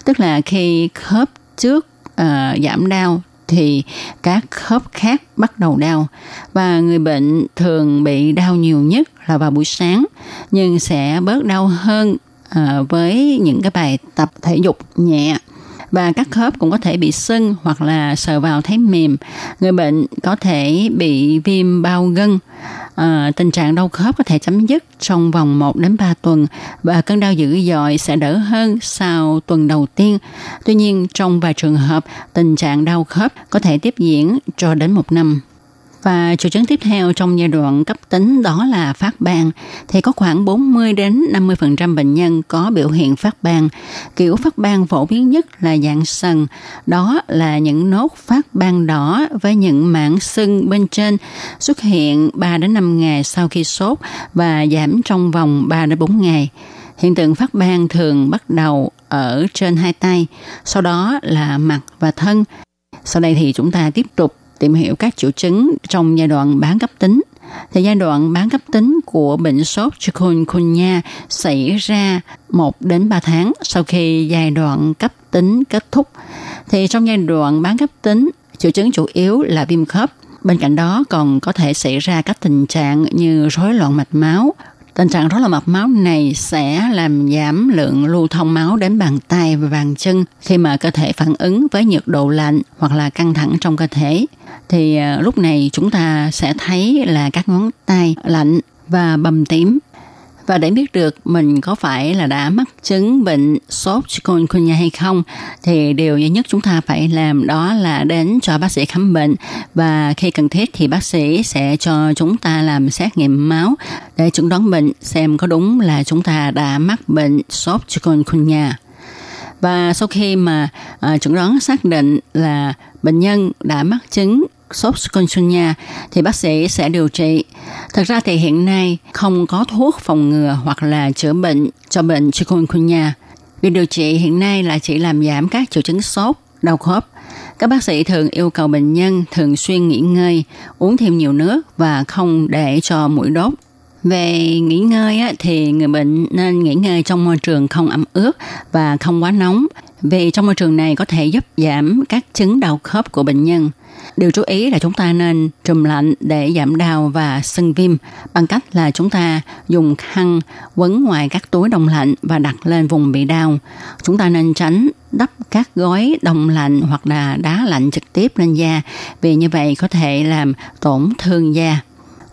Tức là khi khớp trước uh, giảm đau thì các khớp khác bắt đầu đau và người bệnh thường bị đau nhiều nhất là vào buổi sáng nhưng sẽ bớt đau hơn uh, với những cái bài tập thể dục nhẹ và các khớp cũng có thể bị sưng hoặc là sờ vào thấy mềm. Người bệnh có thể bị viêm bao gân. À, tình trạng đau khớp có thể chấm dứt trong vòng 1 đến 3 tuần và cơn đau dữ dội sẽ đỡ hơn sau tuần đầu tiên. Tuy nhiên, trong vài trường hợp, tình trạng đau khớp có thể tiếp diễn cho đến một năm. Và triệu chứng tiếp theo trong giai đoạn cấp tính đó là phát ban thì có khoảng 40 đến 50% bệnh nhân có biểu hiện phát ban. Kiểu phát ban phổ biến nhất là dạng sần, đó là những nốt phát ban đỏ với những mảng sưng bên trên xuất hiện 3 đến 5 ngày sau khi sốt và giảm trong vòng 3 đến 4 ngày. Hiện tượng phát ban thường bắt đầu ở trên hai tay, sau đó là mặt và thân. Sau đây thì chúng ta tiếp tục tìm hiểu các triệu chứng trong giai đoạn bán cấp tính. Thì giai đoạn bán cấp tính của bệnh sốt chikungunya xảy ra 1 đến 3 tháng sau khi giai đoạn cấp tính kết thúc. Thì trong giai đoạn bán cấp tính, triệu chứng chủ yếu là viêm khớp. Bên cạnh đó còn có thể xảy ra các tình trạng như rối loạn mạch máu, Tình trạng rối loạn mạch máu này sẽ làm giảm lượng lưu thông máu đến bàn tay và bàn chân khi mà cơ thể phản ứng với nhiệt độ lạnh hoặc là căng thẳng trong cơ thể. Thì à, lúc này chúng ta sẽ thấy là các ngón tay lạnh và bầm tím và để biết được mình có phải là đã mắc chứng bệnh sốt chikungunya hay không thì điều duy nhất chúng ta phải làm đó là đến cho bác sĩ khám bệnh. Và khi cần thiết thì bác sĩ sẽ cho chúng ta làm xét nghiệm máu để chẩn đoán bệnh xem có đúng là chúng ta đã mắc bệnh sốt chikungunya và sau khi mà à, uh, chẩn đoán xác định là bệnh nhân đã mắc chứng sốt chikungunya thì bác sĩ sẽ điều trị. Thật ra thì hiện nay không có thuốc phòng ngừa hoặc là chữa bệnh cho bệnh chikungunya. Việc điều trị hiện nay là chỉ làm giảm các triệu chứng sốt, đau khớp. Các bác sĩ thường yêu cầu bệnh nhân thường xuyên nghỉ ngơi, uống thêm nhiều nước và không để cho mũi đốt. Về nghỉ ngơi thì người bệnh nên nghỉ ngơi trong môi trường không ẩm ướt và không quá nóng vì trong môi trường này có thể giúp giảm các chứng đau khớp của bệnh nhân. Điều chú ý là chúng ta nên trùm lạnh để giảm đau và sưng viêm bằng cách là chúng ta dùng khăn quấn ngoài các túi đông lạnh và đặt lên vùng bị đau. Chúng ta nên tránh đắp các gói đông lạnh hoặc là đá lạnh trực tiếp lên da vì như vậy có thể làm tổn thương da.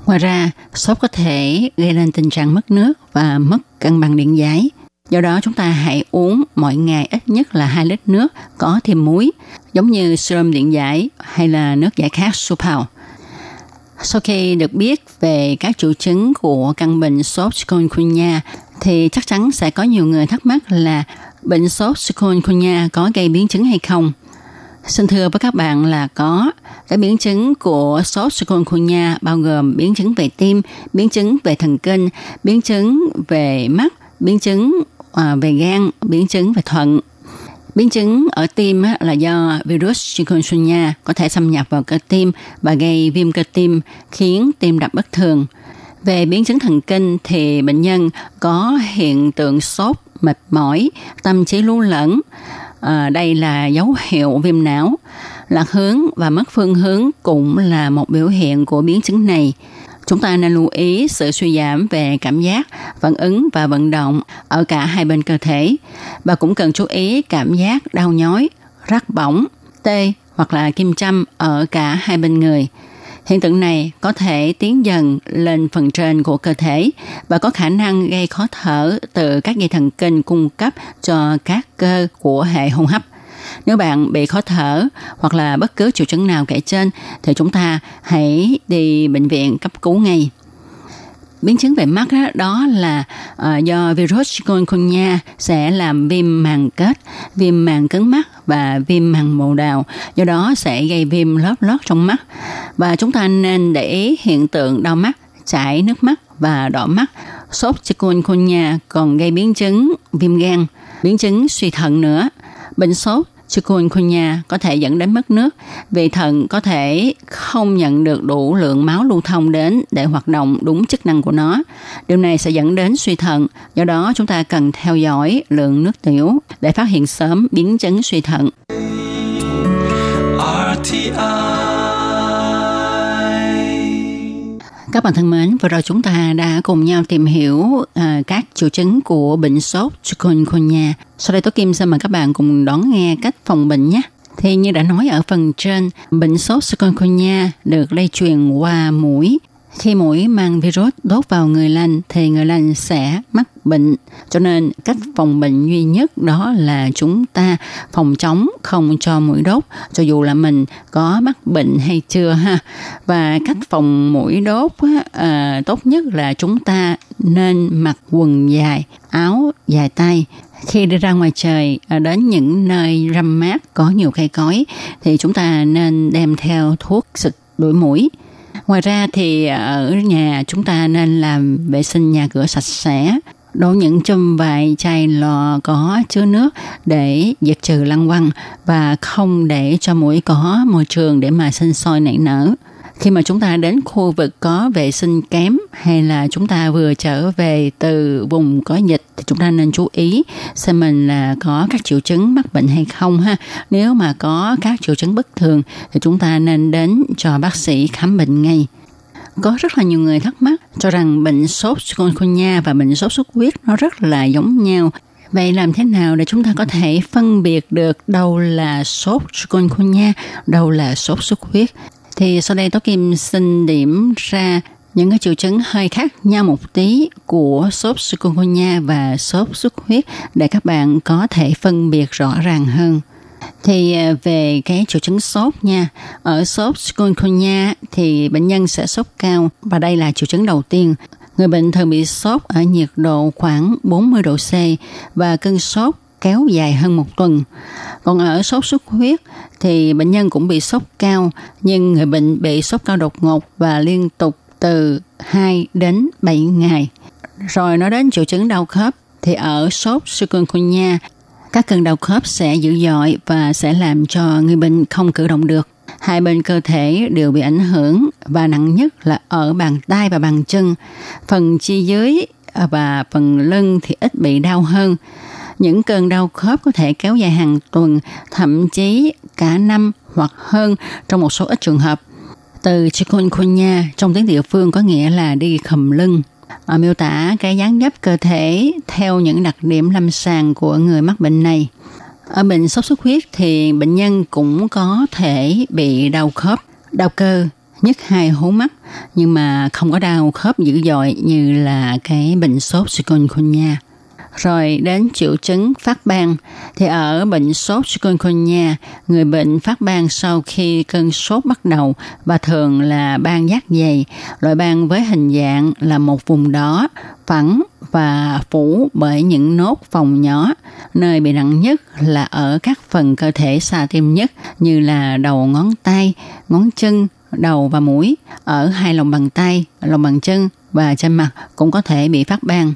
Ngoài ra, sốt có thể gây nên tình trạng mất nước và mất cân bằng điện giải. Do đó chúng ta hãy uống mỗi ngày ít nhất là 2 lít nước có thêm muối, giống như serum điện giải hay là nước giải khát Supal. Sau khi được biết về các triệu chứng của căn bệnh sốt chikungunya thì chắc chắn sẽ có nhiều người thắc mắc là bệnh sốt chikungunya có gây biến chứng hay không. Xin thưa với các bạn là có. Các biến chứng của sốt chikungunya bao gồm biến chứng về tim, biến chứng về thần kinh, biến chứng về mắt, biến chứng À, về gan, biến chứng về thận. Biến chứng ở tim là do virus chikungunya có thể xâm nhập vào cơ tim và gây viêm cơ tim, khiến tim đập bất thường. Về biến chứng thần kinh thì bệnh nhân có hiện tượng sốt, mệt mỏi, tâm trí lu lẫn. À, đây là dấu hiệu viêm não. Lạc hướng và mất phương hướng cũng là một biểu hiện của biến chứng này chúng ta nên lưu ý sự suy giảm về cảm giác, phản ứng và vận động ở cả hai bên cơ thể và cũng cần chú ý cảm giác đau nhói, rát bỏng, tê hoặc là kim châm ở cả hai bên người. Hiện tượng này có thể tiến dần lên phần trên của cơ thể và có khả năng gây khó thở từ các dây thần kinh cung cấp cho các cơ của hệ hô hấp. Nếu bạn bị khó thở hoặc là bất cứ triệu chứng nào kể trên thì chúng ta hãy đi bệnh viện cấp cứu ngay biến chứng về mắt đó, đó là uh, do virus chikungunya sẽ làm viêm màng kết, viêm màng cứng mắt và viêm màng mồ đào, do đó sẽ gây viêm lớp lót trong mắt. Và chúng ta nên để ý hiện tượng đau mắt, chảy nước mắt và đỏ mắt. Sốt chikungunya còn gây biến chứng viêm gan, biến chứng suy thận nữa. Bệnh sốt chikungunya có thể dẫn đến mất nước vì thận có thể không nhận được đủ lượng máu lưu thông đến để hoạt động đúng chức năng của nó. Điều này sẽ dẫn đến suy thận, do đó chúng ta cần theo dõi lượng nước tiểu để phát hiện sớm biến chứng suy thận. Các bạn thân mến, vừa rồi chúng ta đã cùng nhau tìm hiểu uh, các triệu chứng của bệnh sốt chikungunya. Sau đây Tố Kim xin mời các bạn cùng đón nghe cách phòng bệnh nhé. Thì như đã nói ở phần trên, bệnh sốt chikungunya được lây truyền qua mũi khi mũi mang virus đốt vào người lành thì người lành sẽ mắc bệnh. Cho nên cách phòng bệnh duy nhất đó là chúng ta phòng chống không cho mũi đốt cho dù là mình có mắc bệnh hay chưa ha. Và cách phòng mũi đốt á, à, tốt nhất là chúng ta nên mặc quần dài, áo dài tay khi đi ra ngoài trời à, đến những nơi râm mát có nhiều cây cối thì chúng ta nên đem theo thuốc xịt đuổi mũi Ngoài ra thì ở nhà chúng ta nên làm vệ sinh nhà cửa sạch sẽ, đổ những chum vài chai lò có chứa nước để diệt trừ lăng quăng và không để cho mũi có môi trường để mà sinh sôi nảy nở khi mà chúng ta đến khu vực có vệ sinh kém hay là chúng ta vừa trở về từ vùng có dịch thì chúng ta nên chú ý xem mình là có các triệu chứng mắc bệnh hay không ha. Nếu mà có các triệu chứng bất thường thì chúng ta nên đến cho bác sĩ khám bệnh ngay. Có rất là nhiều người thắc mắc cho rằng bệnh sốt chikungunya và bệnh sốt xuất huyết nó rất là giống nhau Vậy làm thế nào để chúng ta có thể phân biệt được đâu là sốt chikungunya, đâu là sốt xuất huyết? Thì sau đây Tố Kim xin điểm ra những cái triệu chứng hơi khác nhau một tí của sốt chikungunya và sốt xuất huyết để các bạn có thể phân biệt rõ ràng hơn. Thì à, về cái triệu chứng sốt nha, ở sốt chikungunya thì bệnh nhân sẽ sốt cao và đây là triệu chứng đầu tiên. Người bệnh thường bị sốt ở nhiệt độ khoảng 40 độ C và cơn sốt kéo dài hơn một tuần. Còn ở sốt xuất huyết thì bệnh nhân cũng bị sốt cao, nhưng người bệnh bị sốt cao đột ngột và liên tục từ 2 đến 7 ngày. Rồi nói đến triệu chứng đau khớp thì ở sốt chikungunya, các cơn đau khớp sẽ dữ dội và sẽ làm cho người bệnh không cử động được. Hai bên cơ thể đều bị ảnh hưởng và nặng nhất là ở bàn tay và bàn chân. Phần chi dưới và phần lưng thì ít bị đau hơn. Những cơn đau khớp có thể kéo dài hàng tuần, thậm chí cả năm hoặc hơn trong một số ít trường hợp. Từ chikungunya trong tiếng địa phương có nghĩa là đi khầm lưng. À, miêu tả cái dáng dấp cơ thể theo những đặc điểm lâm sàng của người mắc bệnh này. Ở bệnh sốt xuất huyết thì bệnh nhân cũng có thể bị đau khớp, đau cơ, nhất hai hố mắt nhưng mà không có đau khớp dữ dội như là cái bệnh sốt chikungunya. Rồi đến triệu chứng phát ban thì ở bệnh sốt chikungunya, người bệnh phát ban sau khi cơn sốt bắt đầu và thường là ban giác dày, loại ban với hình dạng là một vùng đỏ, phẳng và phủ bởi những nốt phòng nhỏ. Nơi bị nặng nhất là ở các phần cơ thể xa tim nhất như là đầu ngón tay, ngón chân, đầu và mũi, ở hai lòng bàn tay, lòng bàn chân và trên mặt cũng có thể bị phát ban.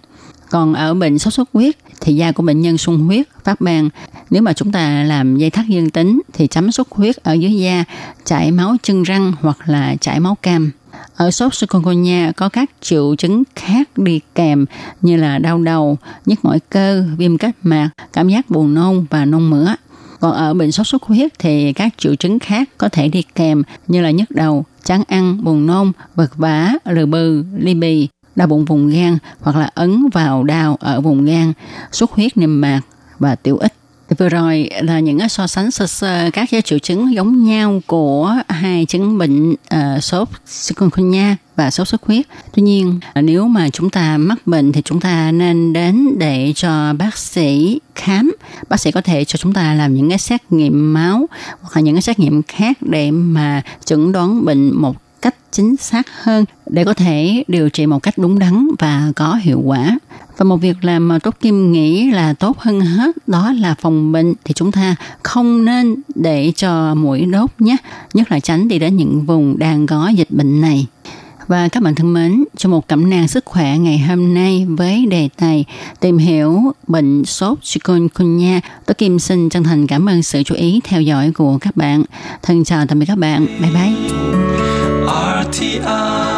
Còn ở bệnh sốt xuất huyết thì da của bệnh nhân sung huyết, phát ban. Nếu mà chúng ta làm dây thắt dương tính thì chấm xuất huyết ở dưới da, chảy máu chân răng hoặc là chảy máu cam. Ở sốt chikungunya có các triệu chứng khác đi kèm như là đau đầu, nhức mỏi cơ, viêm kết mạc, cảm giác buồn nôn và nôn mửa. Còn ở bệnh sốt xuất huyết thì các triệu chứng khác có thể đi kèm như là nhức đầu, chán ăn, buồn nôn, vật vã, lừ bừ, ly bì, đau bụng vùng gan hoặc là ấn vào đau ở vùng gan, xuất huyết niêm mạc và tiểu ích. Vừa rồi là những so sánh sơ sơ các cái triệu chứng giống nhau của hai chứng bệnh uh, sốt chikungunya và sốt xuất huyết. Tuy nhiên, nếu mà chúng ta mắc bệnh thì chúng ta nên đến để cho bác sĩ khám. Bác sĩ có thể cho chúng ta làm những cái xét nghiệm máu hoặc là những cái xét nghiệm khác để mà chẩn đoán bệnh một cách chính xác hơn để có thể điều trị một cách đúng đắn và có hiệu quả. Và một việc làm mà Tốt Kim nghĩ là tốt hơn hết đó là phòng bệnh thì chúng ta không nên để cho mũi đốt nhé, nhất là tránh đi đến những vùng đang có dịch bệnh này. Và các bạn thân mến, trong một cẩm nang sức khỏe ngày hôm nay với đề tài tìm hiểu bệnh sốt chikungunya, tôi Kim xin chân thành cảm ơn sự chú ý theo dõi của các bạn. Thân chào tạm biệt các bạn. Bye bye. RTI.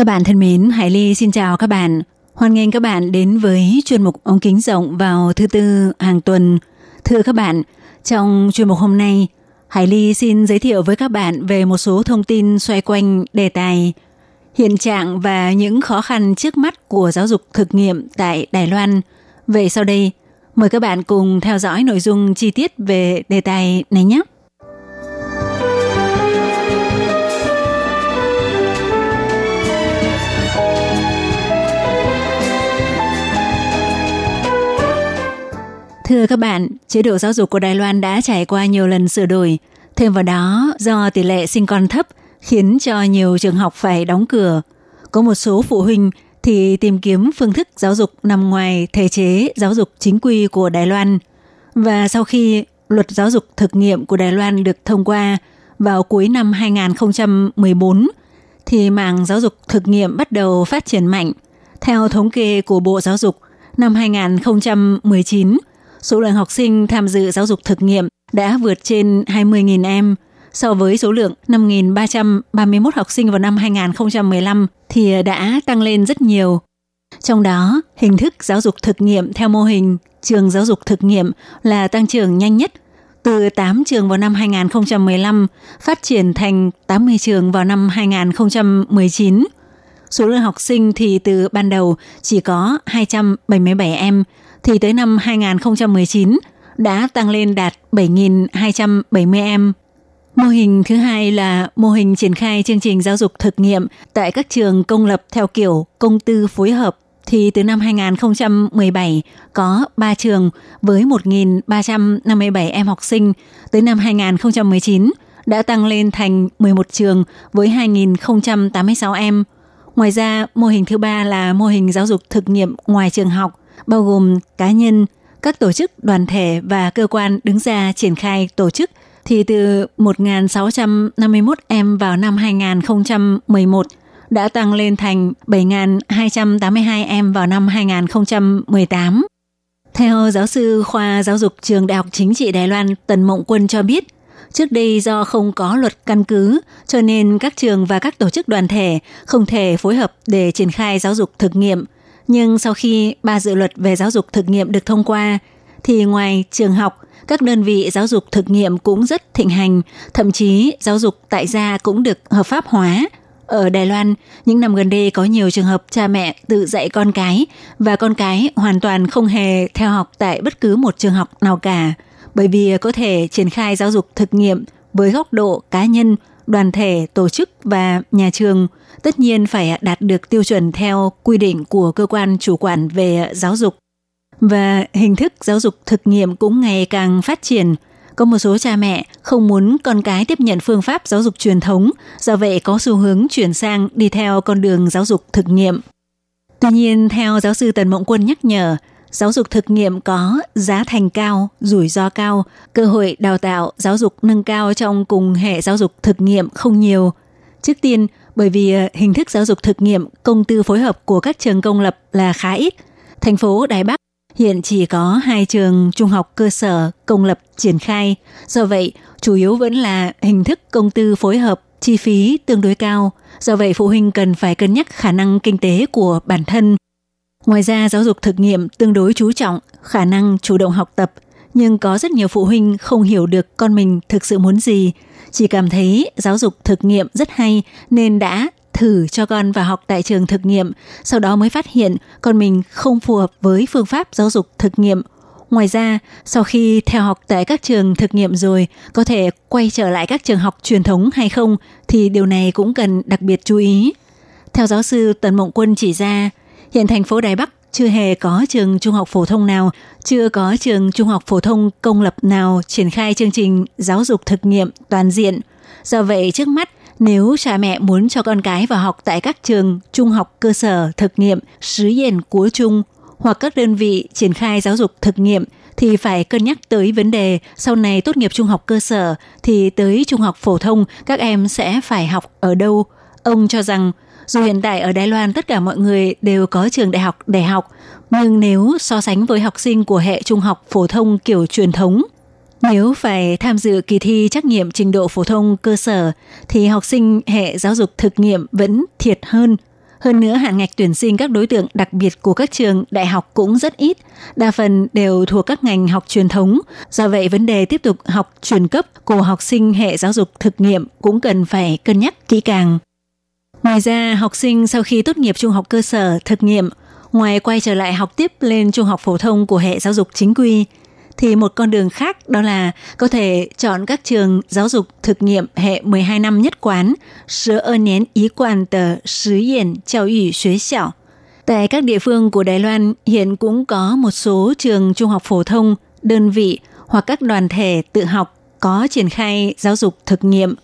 Các bạn thân mến, Hải Ly xin chào các bạn. Hoan nghênh các bạn đến với chuyên mục ống kính rộng vào thứ tư hàng tuần. Thưa các bạn, trong chuyên mục hôm nay, Hải Ly xin giới thiệu với các bạn về một số thông tin xoay quanh đề tài hiện trạng và những khó khăn trước mắt của giáo dục thực nghiệm tại Đài Loan. Vậy sau đây, mời các bạn cùng theo dõi nội dung chi tiết về đề tài này nhé. Thưa các bạn, chế độ giáo dục của Đài Loan đã trải qua nhiều lần sửa đổi. Thêm vào đó, do tỷ lệ sinh con thấp, khiến cho nhiều trường học phải đóng cửa. Có một số phụ huynh thì tìm kiếm phương thức giáo dục nằm ngoài thể chế giáo dục chính quy của Đài Loan. Và sau khi luật giáo dục thực nghiệm của Đài Loan được thông qua vào cuối năm 2014, thì mạng giáo dục thực nghiệm bắt đầu phát triển mạnh. Theo thống kê của Bộ Giáo dục, năm 2019, số lượng học sinh tham dự giáo dục thực nghiệm đã vượt trên 20.000 em. So với số lượng 5.331 học sinh vào năm 2015 thì đã tăng lên rất nhiều. Trong đó, hình thức giáo dục thực nghiệm theo mô hình trường giáo dục thực nghiệm là tăng trưởng nhanh nhất, từ 8 trường vào năm 2015 phát triển thành 80 trường vào năm 2019. Số lượng học sinh thì từ ban đầu chỉ có 277 em, thì tới năm 2019 đã tăng lên đạt 7.270 em. Mô hình thứ hai là mô hình triển khai chương trình giáo dục thực nghiệm tại các trường công lập theo kiểu công tư phối hợp thì từ năm 2017 có 3 trường với 1.357 em học sinh, tới năm 2019 đã tăng lên thành 11 trường với 2.086 em. Ngoài ra, mô hình thứ ba là mô hình giáo dục thực nghiệm ngoài trường học, bao gồm cá nhân, các tổ chức, đoàn thể và cơ quan đứng ra triển khai tổ chức thì từ 1.651 em vào năm 2011 đã tăng lên thành 7.282 em vào năm 2018. Theo giáo sư khoa giáo dục trường Đại học Chính trị Đài Loan Tần Mộng Quân cho biết, trước đây do không có luật căn cứ, cho nên các trường và các tổ chức đoàn thể không thể phối hợp để triển khai giáo dục thực nghiệm. Nhưng sau khi ba dự luật về giáo dục thực nghiệm được thông qua, thì ngoài trường học, các đơn vị giáo dục thực nghiệm cũng rất thịnh hành, thậm chí giáo dục tại gia cũng được hợp pháp hóa. Ở Đài Loan, những năm gần đây có nhiều trường hợp cha mẹ tự dạy con cái và con cái hoàn toàn không hề theo học tại bất cứ một trường học nào cả, bởi vì có thể triển khai giáo dục thực nghiệm với góc độ cá nhân, đoàn thể, tổ chức và nhà trường, tất nhiên phải đạt được tiêu chuẩn theo quy định của cơ quan chủ quản về giáo dục và hình thức giáo dục thực nghiệm cũng ngày càng phát triển. Có một số cha mẹ không muốn con cái tiếp nhận phương pháp giáo dục truyền thống, do vậy có xu hướng chuyển sang đi theo con đường giáo dục thực nghiệm. Tuy nhiên, theo giáo sư Tần Mộng Quân nhắc nhở, giáo dục thực nghiệm có giá thành cao, rủi ro cao, cơ hội đào tạo giáo dục nâng cao trong cùng hệ giáo dục thực nghiệm không nhiều. Trước tiên, bởi vì ờ, hình thức giáo dục thực nghiệm công tư phối hợp của các trường công lập là khá ít, thành phố Đài Bắc Hiện chỉ có hai trường trung học cơ sở công lập triển khai, do vậy chủ yếu vẫn là hình thức công tư phối hợp, chi phí tương đối cao. Do vậy phụ huynh cần phải cân nhắc khả năng kinh tế của bản thân. Ngoài ra giáo dục thực nghiệm tương đối chú trọng khả năng chủ động học tập, nhưng có rất nhiều phụ huynh không hiểu được con mình thực sự muốn gì, chỉ cảm thấy giáo dục thực nghiệm rất hay nên đã thử cho con vào học tại trường thực nghiệm, sau đó mới phát hiện con mình không phù hợp với phương pháp giáo dục thực nghiệm. Ngoài ra, sau khi theo học tại các trường thực nghiệm rồi, có thể quay trở lại các trường học truyền thống hay không thì điều này cũng cần đặc biệt chú ý. Theo giáo sư Tần Mộng Quân chỉ ra, hiện thành phố Đài Bắc chưa hề có trường trung học phổ thông nào, chưa có trường trung học phổ thông công lập nào triển khai chương trình giáo dục thực nghiệm toàn diện. Do vậy, trước mắt Nếu cha mẹ muốn cho con cái vào học tại các trường trung học cơ sở thực nghiệm sứ diện của chung hoặc các đơn vị triển khai giáo dục thực nghiệm thì phải cân nhắc tới vấn đề sau này tốt nghiệp trung học cơ sở thì tới trung học phổ thông các em sẽ phải học ở đâu. Ông cho rằng dù hiện tại ở Đài Loan tất cả mọi người đều có trường đại học để học, nhưng nếu so sánh với học sinh của hệ trung học phổ thông kiểu truyền thống, nếu phải tham dự kỳ thi trắc nghiệm trình độ phổ thông cơ sở thì học sinh hệ giáo dục thực nghiệm vẫn thiệt hơn. Hơn nữa hạn ngạch tuyển sinh các đối tượng đặc biệt của các trường đại học cũng rất ít, đa phần đều thuộc các ngành học truyền thống. Do vậy vấn đề tiếp tục học truyền cấp của học sinh hệ giáo dục thực nghiệm cũng cần phải cân nhắc kỹ càng. Ngoài ra, học sinh sau khi tốt nghiệp trung học cơ sở thực nghiệm, ngoài quay trở lại học tiếp lên trung học phổ thông của hệ giáo dục chính quy, thì một con đường khác đó là có thể chọn các trường giáo dục thực nghiệm hệ 12 năm nhất quán, sửa ơ nén ý quan tờ sứ yển trao ủy xuế xảo. Tại các địa phương của Đài Loan hiện cũng có một số trường trung học phổ thông, đơn vị hoặc các đoàn thể tự học có triển khai giáo dục thực nghiệm.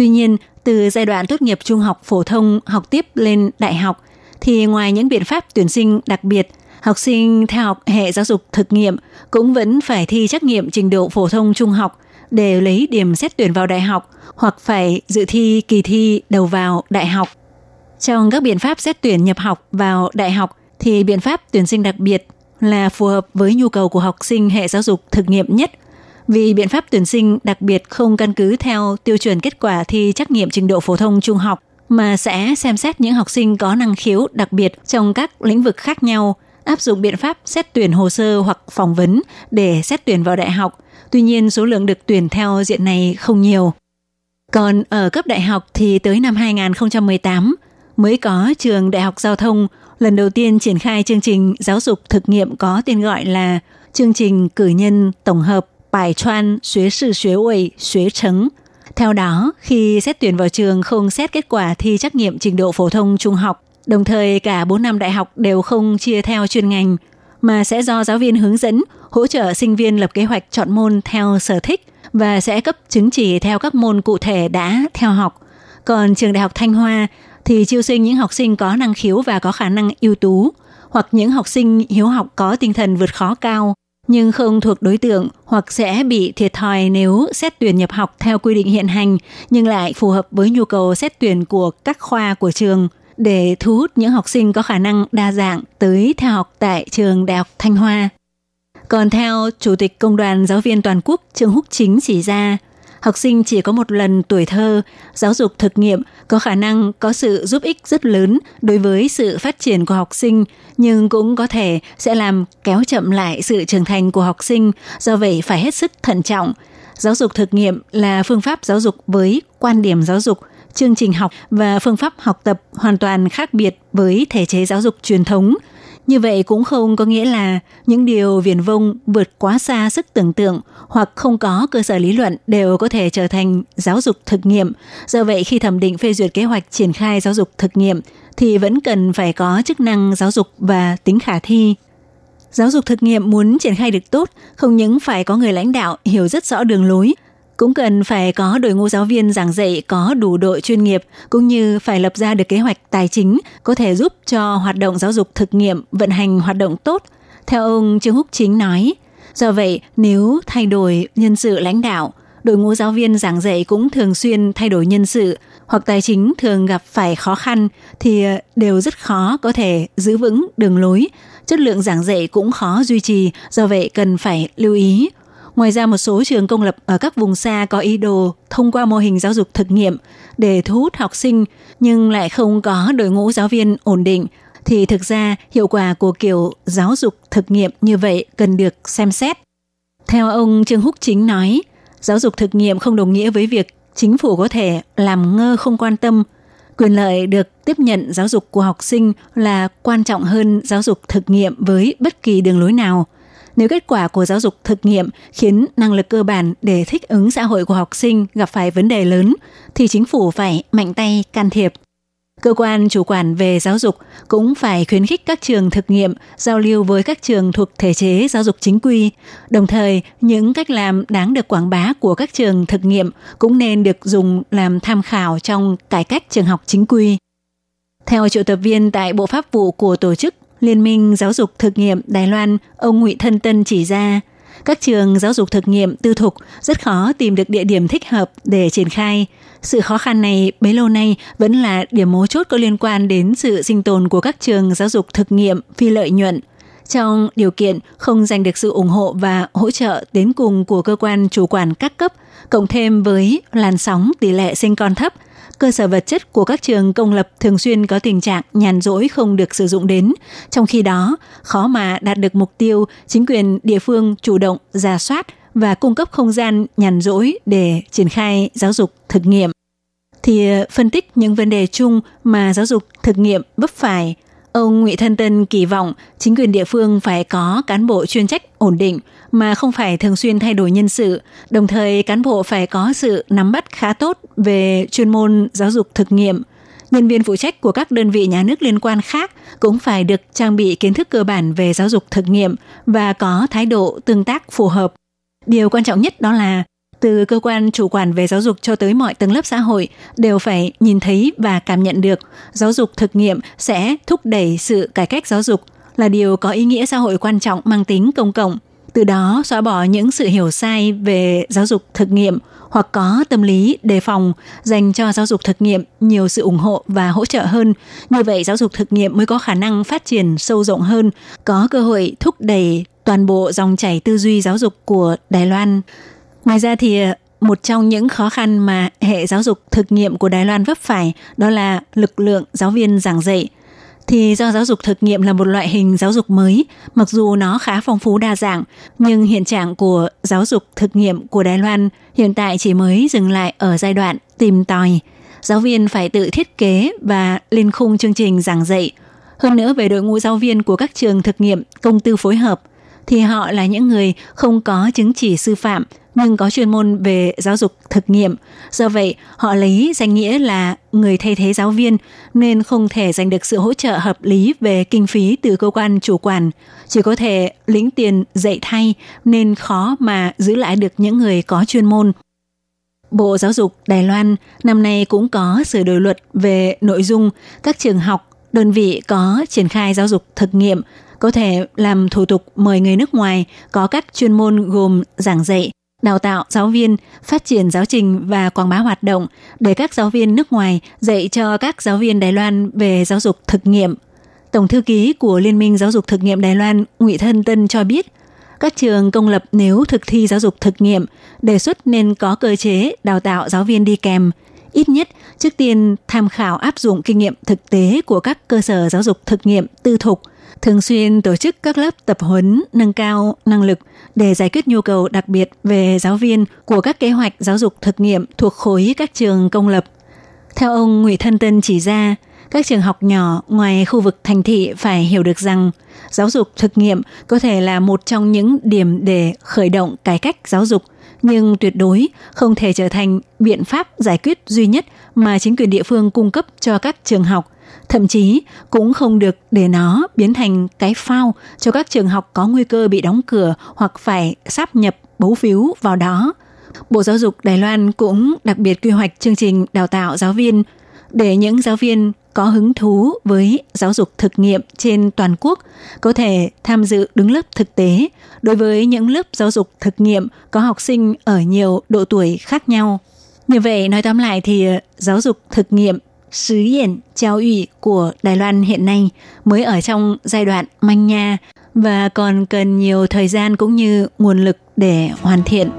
Tuy nhiên, từ giai đoạn tốt nghiệp trung học phổ thông học tiếp lên đại học thì ngoài những biện pháp tuyển sinh đặc biệt, học sinh theo học hệ giáo dục thực nghiệm cũng vẫn phải thi trắc nghiệm trình độ phổ thông trung học để lấy điểm xét tuyển vào đại học hoặc phải dự thi kỳ thi đầu vào đại học. Trong các biện pháp xét tuyển nhập học vào đại học thì biện pháp tuyển sinh đặc biệt là phù hợp với nhu cầu của học sinh hệ giáo dục thực nghiệm nhất – vì biện pháp tuyển sinh đặc biệt không căn cứ theo tiêu chuẩn kết quả thi trắc nghiệm trình độ phổ thông trung học mà sẽ xem xét những học sinh có năng khiếu đặc biệt trong các lĩnh vực khác nhau, áp dụng biện pháp xét tuyển hồ sơ hoặc phỏng vấn để xét tuyển vào đại học. Tuy nhiên, số lượng được tuyển theo diện này không nhiều. Còn ở cấp đại học thì tới năm 2018 mới có trường Đại học Giao thông lần đầu tiên triển khai chương trình giáo dục thực nghiệm có tên gọi là chương trình cử nhân tổng hợp bài Chuan Xuế Sư Xuế Uầy Xuế Trấn. Theo đó, khi xét tuyển vào trường không xét kết quả thi trắc nghiệm trình độ phổ thông trung học, đồng thời cả 4 năm đại học đều không chia theo chuyên ngành, mà sẽ do giáo viên hướng dẫn, hỗ trợ sinh viên lập kế hoạch chọn môn theo sở thích và sẽ cấp chứng chỉ theo các môn cụ thể đã theo học. Còn trường Đại học Thanh Hoa thì chiêu sinh những học sinh có năng khiếu và có khả năng ưu tú, hoặc những học sinh hiếu học có tinh thần vượt khó cao, nhưng không thuộc đối tượng hoặc sẽ bị thiệt thòi nếu xét tuyển nhập học theo quy định hiện hành nhưng lại phù hợp với nhu cầu xét tuyển của các khoa của trường để thu hút những học sinh có khả năng đa dạng tới theo học tại trường Đại học Thanh Hoa. Còn theo Chủ tịch Công đoàn Giáo viên Toàn quốc Trương Húc Chính chỉ ra, học sinh chỉ có một lần tuổi thơ, giáo dục thực nghiệm có khả năng có sự giúp ích rất lớn đối với sự phát triển của học sinh, nhưng cũng có thể sẽ làm kéo chậm lại sự trưởng thành của học sinh, do vậy phải hết sức thận trọng. Giáo dục thực nghiệm là phương pháp giáo dục với quan điểm giáo dục, chương trình học và phương pháp học tập hoàn toàn khác biệt với thể chế giáo dục truyền thống – như vậy cũng không có nghĩa là những điều viển vông vượt quá xa sức tưởng tượng hoặc không có cơ sở lý luận đều có thể trở thành giáo dục thực nghiệm. Do vậy khi thẩm định phê duyệt kế hoạch triển khai giáo dục thực nghiệm thì vẫn cần phải có chức năng giáo dục và tính khả thi. Giáo dục thực nghiệm muốn triển khai được tốt, không những phải có người lãnh đạo hiểu rất rõ đường lối, cũng cần phải có đội ngũ giáo viên giảng dạy có đủ đội chuyên nghiệp cũng như phải lập ra được kế hoạch tài chính có thể giúp cho hoạt động giáo dục thực nghiệm vận hành hoạt động tốt. Theo ông Trương Húc Chính nói, do vậy nếu thay đổi nhân sự lãnh đạo, đội ngũ giáo viên giảng dạy cũng thường xuyên thay đổi nhân sự hoặc tài chính thường gặp phải khó khăn thì đều rất khó có thể giữ vững đường lối. Chất lượng giảng dạy cũng khó duy trì, do vậy cần phải lưu ý Ngoài ra một số trường công lập ở các vùng xa có ý đồ thông qua mô hình giáo dục thực nghiệm để thu hút học sinh nhưng lại không có đội ngũ giáo viên ổn định thì thực ra hiệu quả của kiểu giáo dục thực nghiệm như vậy cần được xem xét. Theo ông Trương Húc Chính nói, giáo dục thực nghiệm không đồng nghĩa với việc chính phủ có thể làm ngơ không quan tâm. Quyền lợi được tiếp nhận giáo dục của học sinh là quan trọng hơn giáo dục thực nghiệm với bất kỳ đường lối nào – nếu kết quả của giáo dục thực nghiệm khiến năng lực cơ bản để thích ứng xã hội của học sinh gặp phải vấn đề lớn, thì chính phủ phải mạnh tay can thiệp. Cơ quan chủ quản về giáo dục cũng phải khuyến khích các trường thực nghiệm giao lưu với các trường thuộc thể chế giáo dục chính quy. Đồng thời, những cách làm đáng được quảng bá của các trường thực nghiệm cũng nên được dùng làm tham khảo trong cải cách trường học chính quy. Theo triệu tập viên tại Bộ Pháp vụ của tổ chức Liên minh Giáo dục Thực nghiệm Đài Loan, ông Ngụy Thân Tân chỉ ra, các trường giáo dục thực nghiệm tư thục rất khó tìm được địa điểm thích hợp để triển khai. Sự khó khăn này bấy lâu nay vẫn là điểm mấu chốt có liên quan đến sự sinh tồn của các trường giáo dục thực nghiệm phi lợi nhuận. Trong điều kiện không giành được sự ủng hộ và hỗ trợ đến cùng của cơ quan chủ quản các cấp, cộng thêm với làn sóng tỷ lệ sinh con thấp – cơ sở vật chất của các trường công lập thường xuyên có tình trạng nhàn rỗi không được sử dụng đến. Trong khi đó, khó mà đạt được mục tiêu chính quyền địa phương chủ động giả soát và cung cấp không gian nhàn rỗi để triển khai giáo dục thực nghiệm. Thì ờ, phân tích những vấn đề chung mà giáo dục thực nghiệm vấp phải, ông Nguyễn Thân Tân kỳ vọng chính quyền địa phương phải có cán bộ chuyên trách ổn định, mà không phải thường xuyên thay đổi nhân sự, đồng thời cán bộ phải có sự nắm bắt khá tốt về chuyên môn giáo dục thực nghiệm. Nhân viên phụ trách của các đơn vị nhà nước liên quan khác cũng phải được trang bị kiến thức cơ bản về giáo dục thực nghiệm và có thái độ tương tác phù hợp. Điều quan trọng nhất đó là từ cơ quan chủ quản về giáo dục cho tới mọi tầng lớp xã hội đều phải nhìn thấy và cảm nhận được giáo dục thực nghiệm sẽ thúc đẩy sự cải cách giáo dục là điều có ý nghĩa xã hội quan trọng mang tính công cộng từ đó xóa bỏ những sự hiểu sai về giáo dục thực nghiệm hoặc có tâm lý đề phòng dành cho giáo dục thực nghiệm nhiều sự ủng hộ và hỗ trợ hơn. Như vậy giáo dục thực nghiệm mới có khả năng phát triển sâu rộng hơn, có cơ hội thúc đẩy toàn bộ dòng chảy tư duy giáo dục của Đài Loan. Ngoài ra thì ờ, một trong những khó khăn mà hệ giáo dục thực nghiệm của Đài Loan vấp phải đó là lực lượng giáo viên giảng dạy – thì do giáo dục thực nghiệm là một loại hình giáo dục mới, mặc dù nó khá phong phú đa dạng, nhưng hiện trạng của giáo dục thực nghiệm của Đài Loan hiện tại chỉ mới dừng lại ở giai đoạn tìm tòi. Giáo viên phải tự thiết kế và lên khung chương trình giảng dạy. Hơn nữa về đội ngũ giáo viên của các trường thực nghiệm công tư phối hợp, thì họ là những người không có chứng chỉ sư phạm nhưng có chuyên môn về giáo dục thực nghiệm. Do vậy, họ lấy danh nghĩa là người thay thế giáo viên nên không thể giành được sự hỗ trợ hợp lý về kinh phí từ cơ quan chủ quản, chỉ có thể lĩnh tiền dạy thay nên khó mà giữ lại được những người có chuyên môn. Bộ Giáo dục Đài Loan năm nay cũng có sửa đổi luật về nội dung các trường học, đơn vị có triển khai giáo dục thực nghiệm có thể làm thủ tục mời người nước ngoài có các chuyên môn gồm giảng dạy, đào tạo giáo viên, phát triển giáo trình và quảng bá hoạt động để các giáo viên nước ngoài dạy cho các giáo viên Đài Loan về giáo dục thực nghiệm. Tổng thư ký của Liên minh Giáo dục thực nghiệm Đài Loan Ngụy Thân Tân cho biết, các trường công lập nếu thực thi giáo dục thực nghiệm, đề xuất nên có cơ chế đào tạo giáo viên đi kèm. Ít nhất, trước tiên tham khảo áp dụng kinh nghiệm thực tế của các cơ sở giáo dục thực nghiệm tư thục thường xuyên tổ chức các lớp tập huấn nâng cao năng lực để giải quyết nhu cầu đặc biệt về giáo viên của các kế hoạch giáo dục thực nghiệm thuộc khối các trường công lập. Theo ông Ngụy Thân Tân chỉ ra, các trường học nhỏ ngoài khu vực thành thị phải hiểu được rằng giáo dục thực nghiệm có thể là một trong những điểm để khởi động cải cách giáo dục, nhưng tuyệt đối không thể trở thành biện pháp giải quyết duy nhất mà chính quyền địa phương cung cấp cho các trường học – thậm chí cũng không được để nó biến thành cái phao cho các trường học có nguy cơ bị đóng cửa hoặc phải sáp nhập bấu phiếu vào đó. Bộ Giáo dục Đài Loan cũng đặc biệt quy hoạch chương trình đào tạo giáo viên để những giáo viên có hứng thú với giáo dục thực nghiệm trên toàn quốc có thể tham dự đứng lớp thực tế đối với những lớp giáo dục thực nghiệm có học sinh ở nhiều độ tuổi khác nhau. Như vậy, nói tóm lại thì giáo dục thực nghiệm Sứ diện Giáo ủy của Đài Loan hiện nay mới ở trong giai đoạn manh nha và còn cần nhiều thời gian cũng như nguồn lực để hoàn thiện.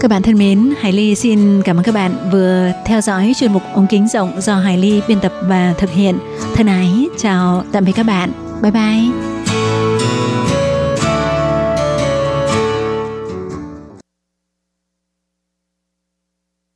Các bạn thân mến, Hải Ly xin cảm ơn các bạn vừa theo dõi chuyên mục ống kính rộng do Hải Ly biên tập và thực hiện. Thân ái, chào tạm biệt các bạn. Bye bye.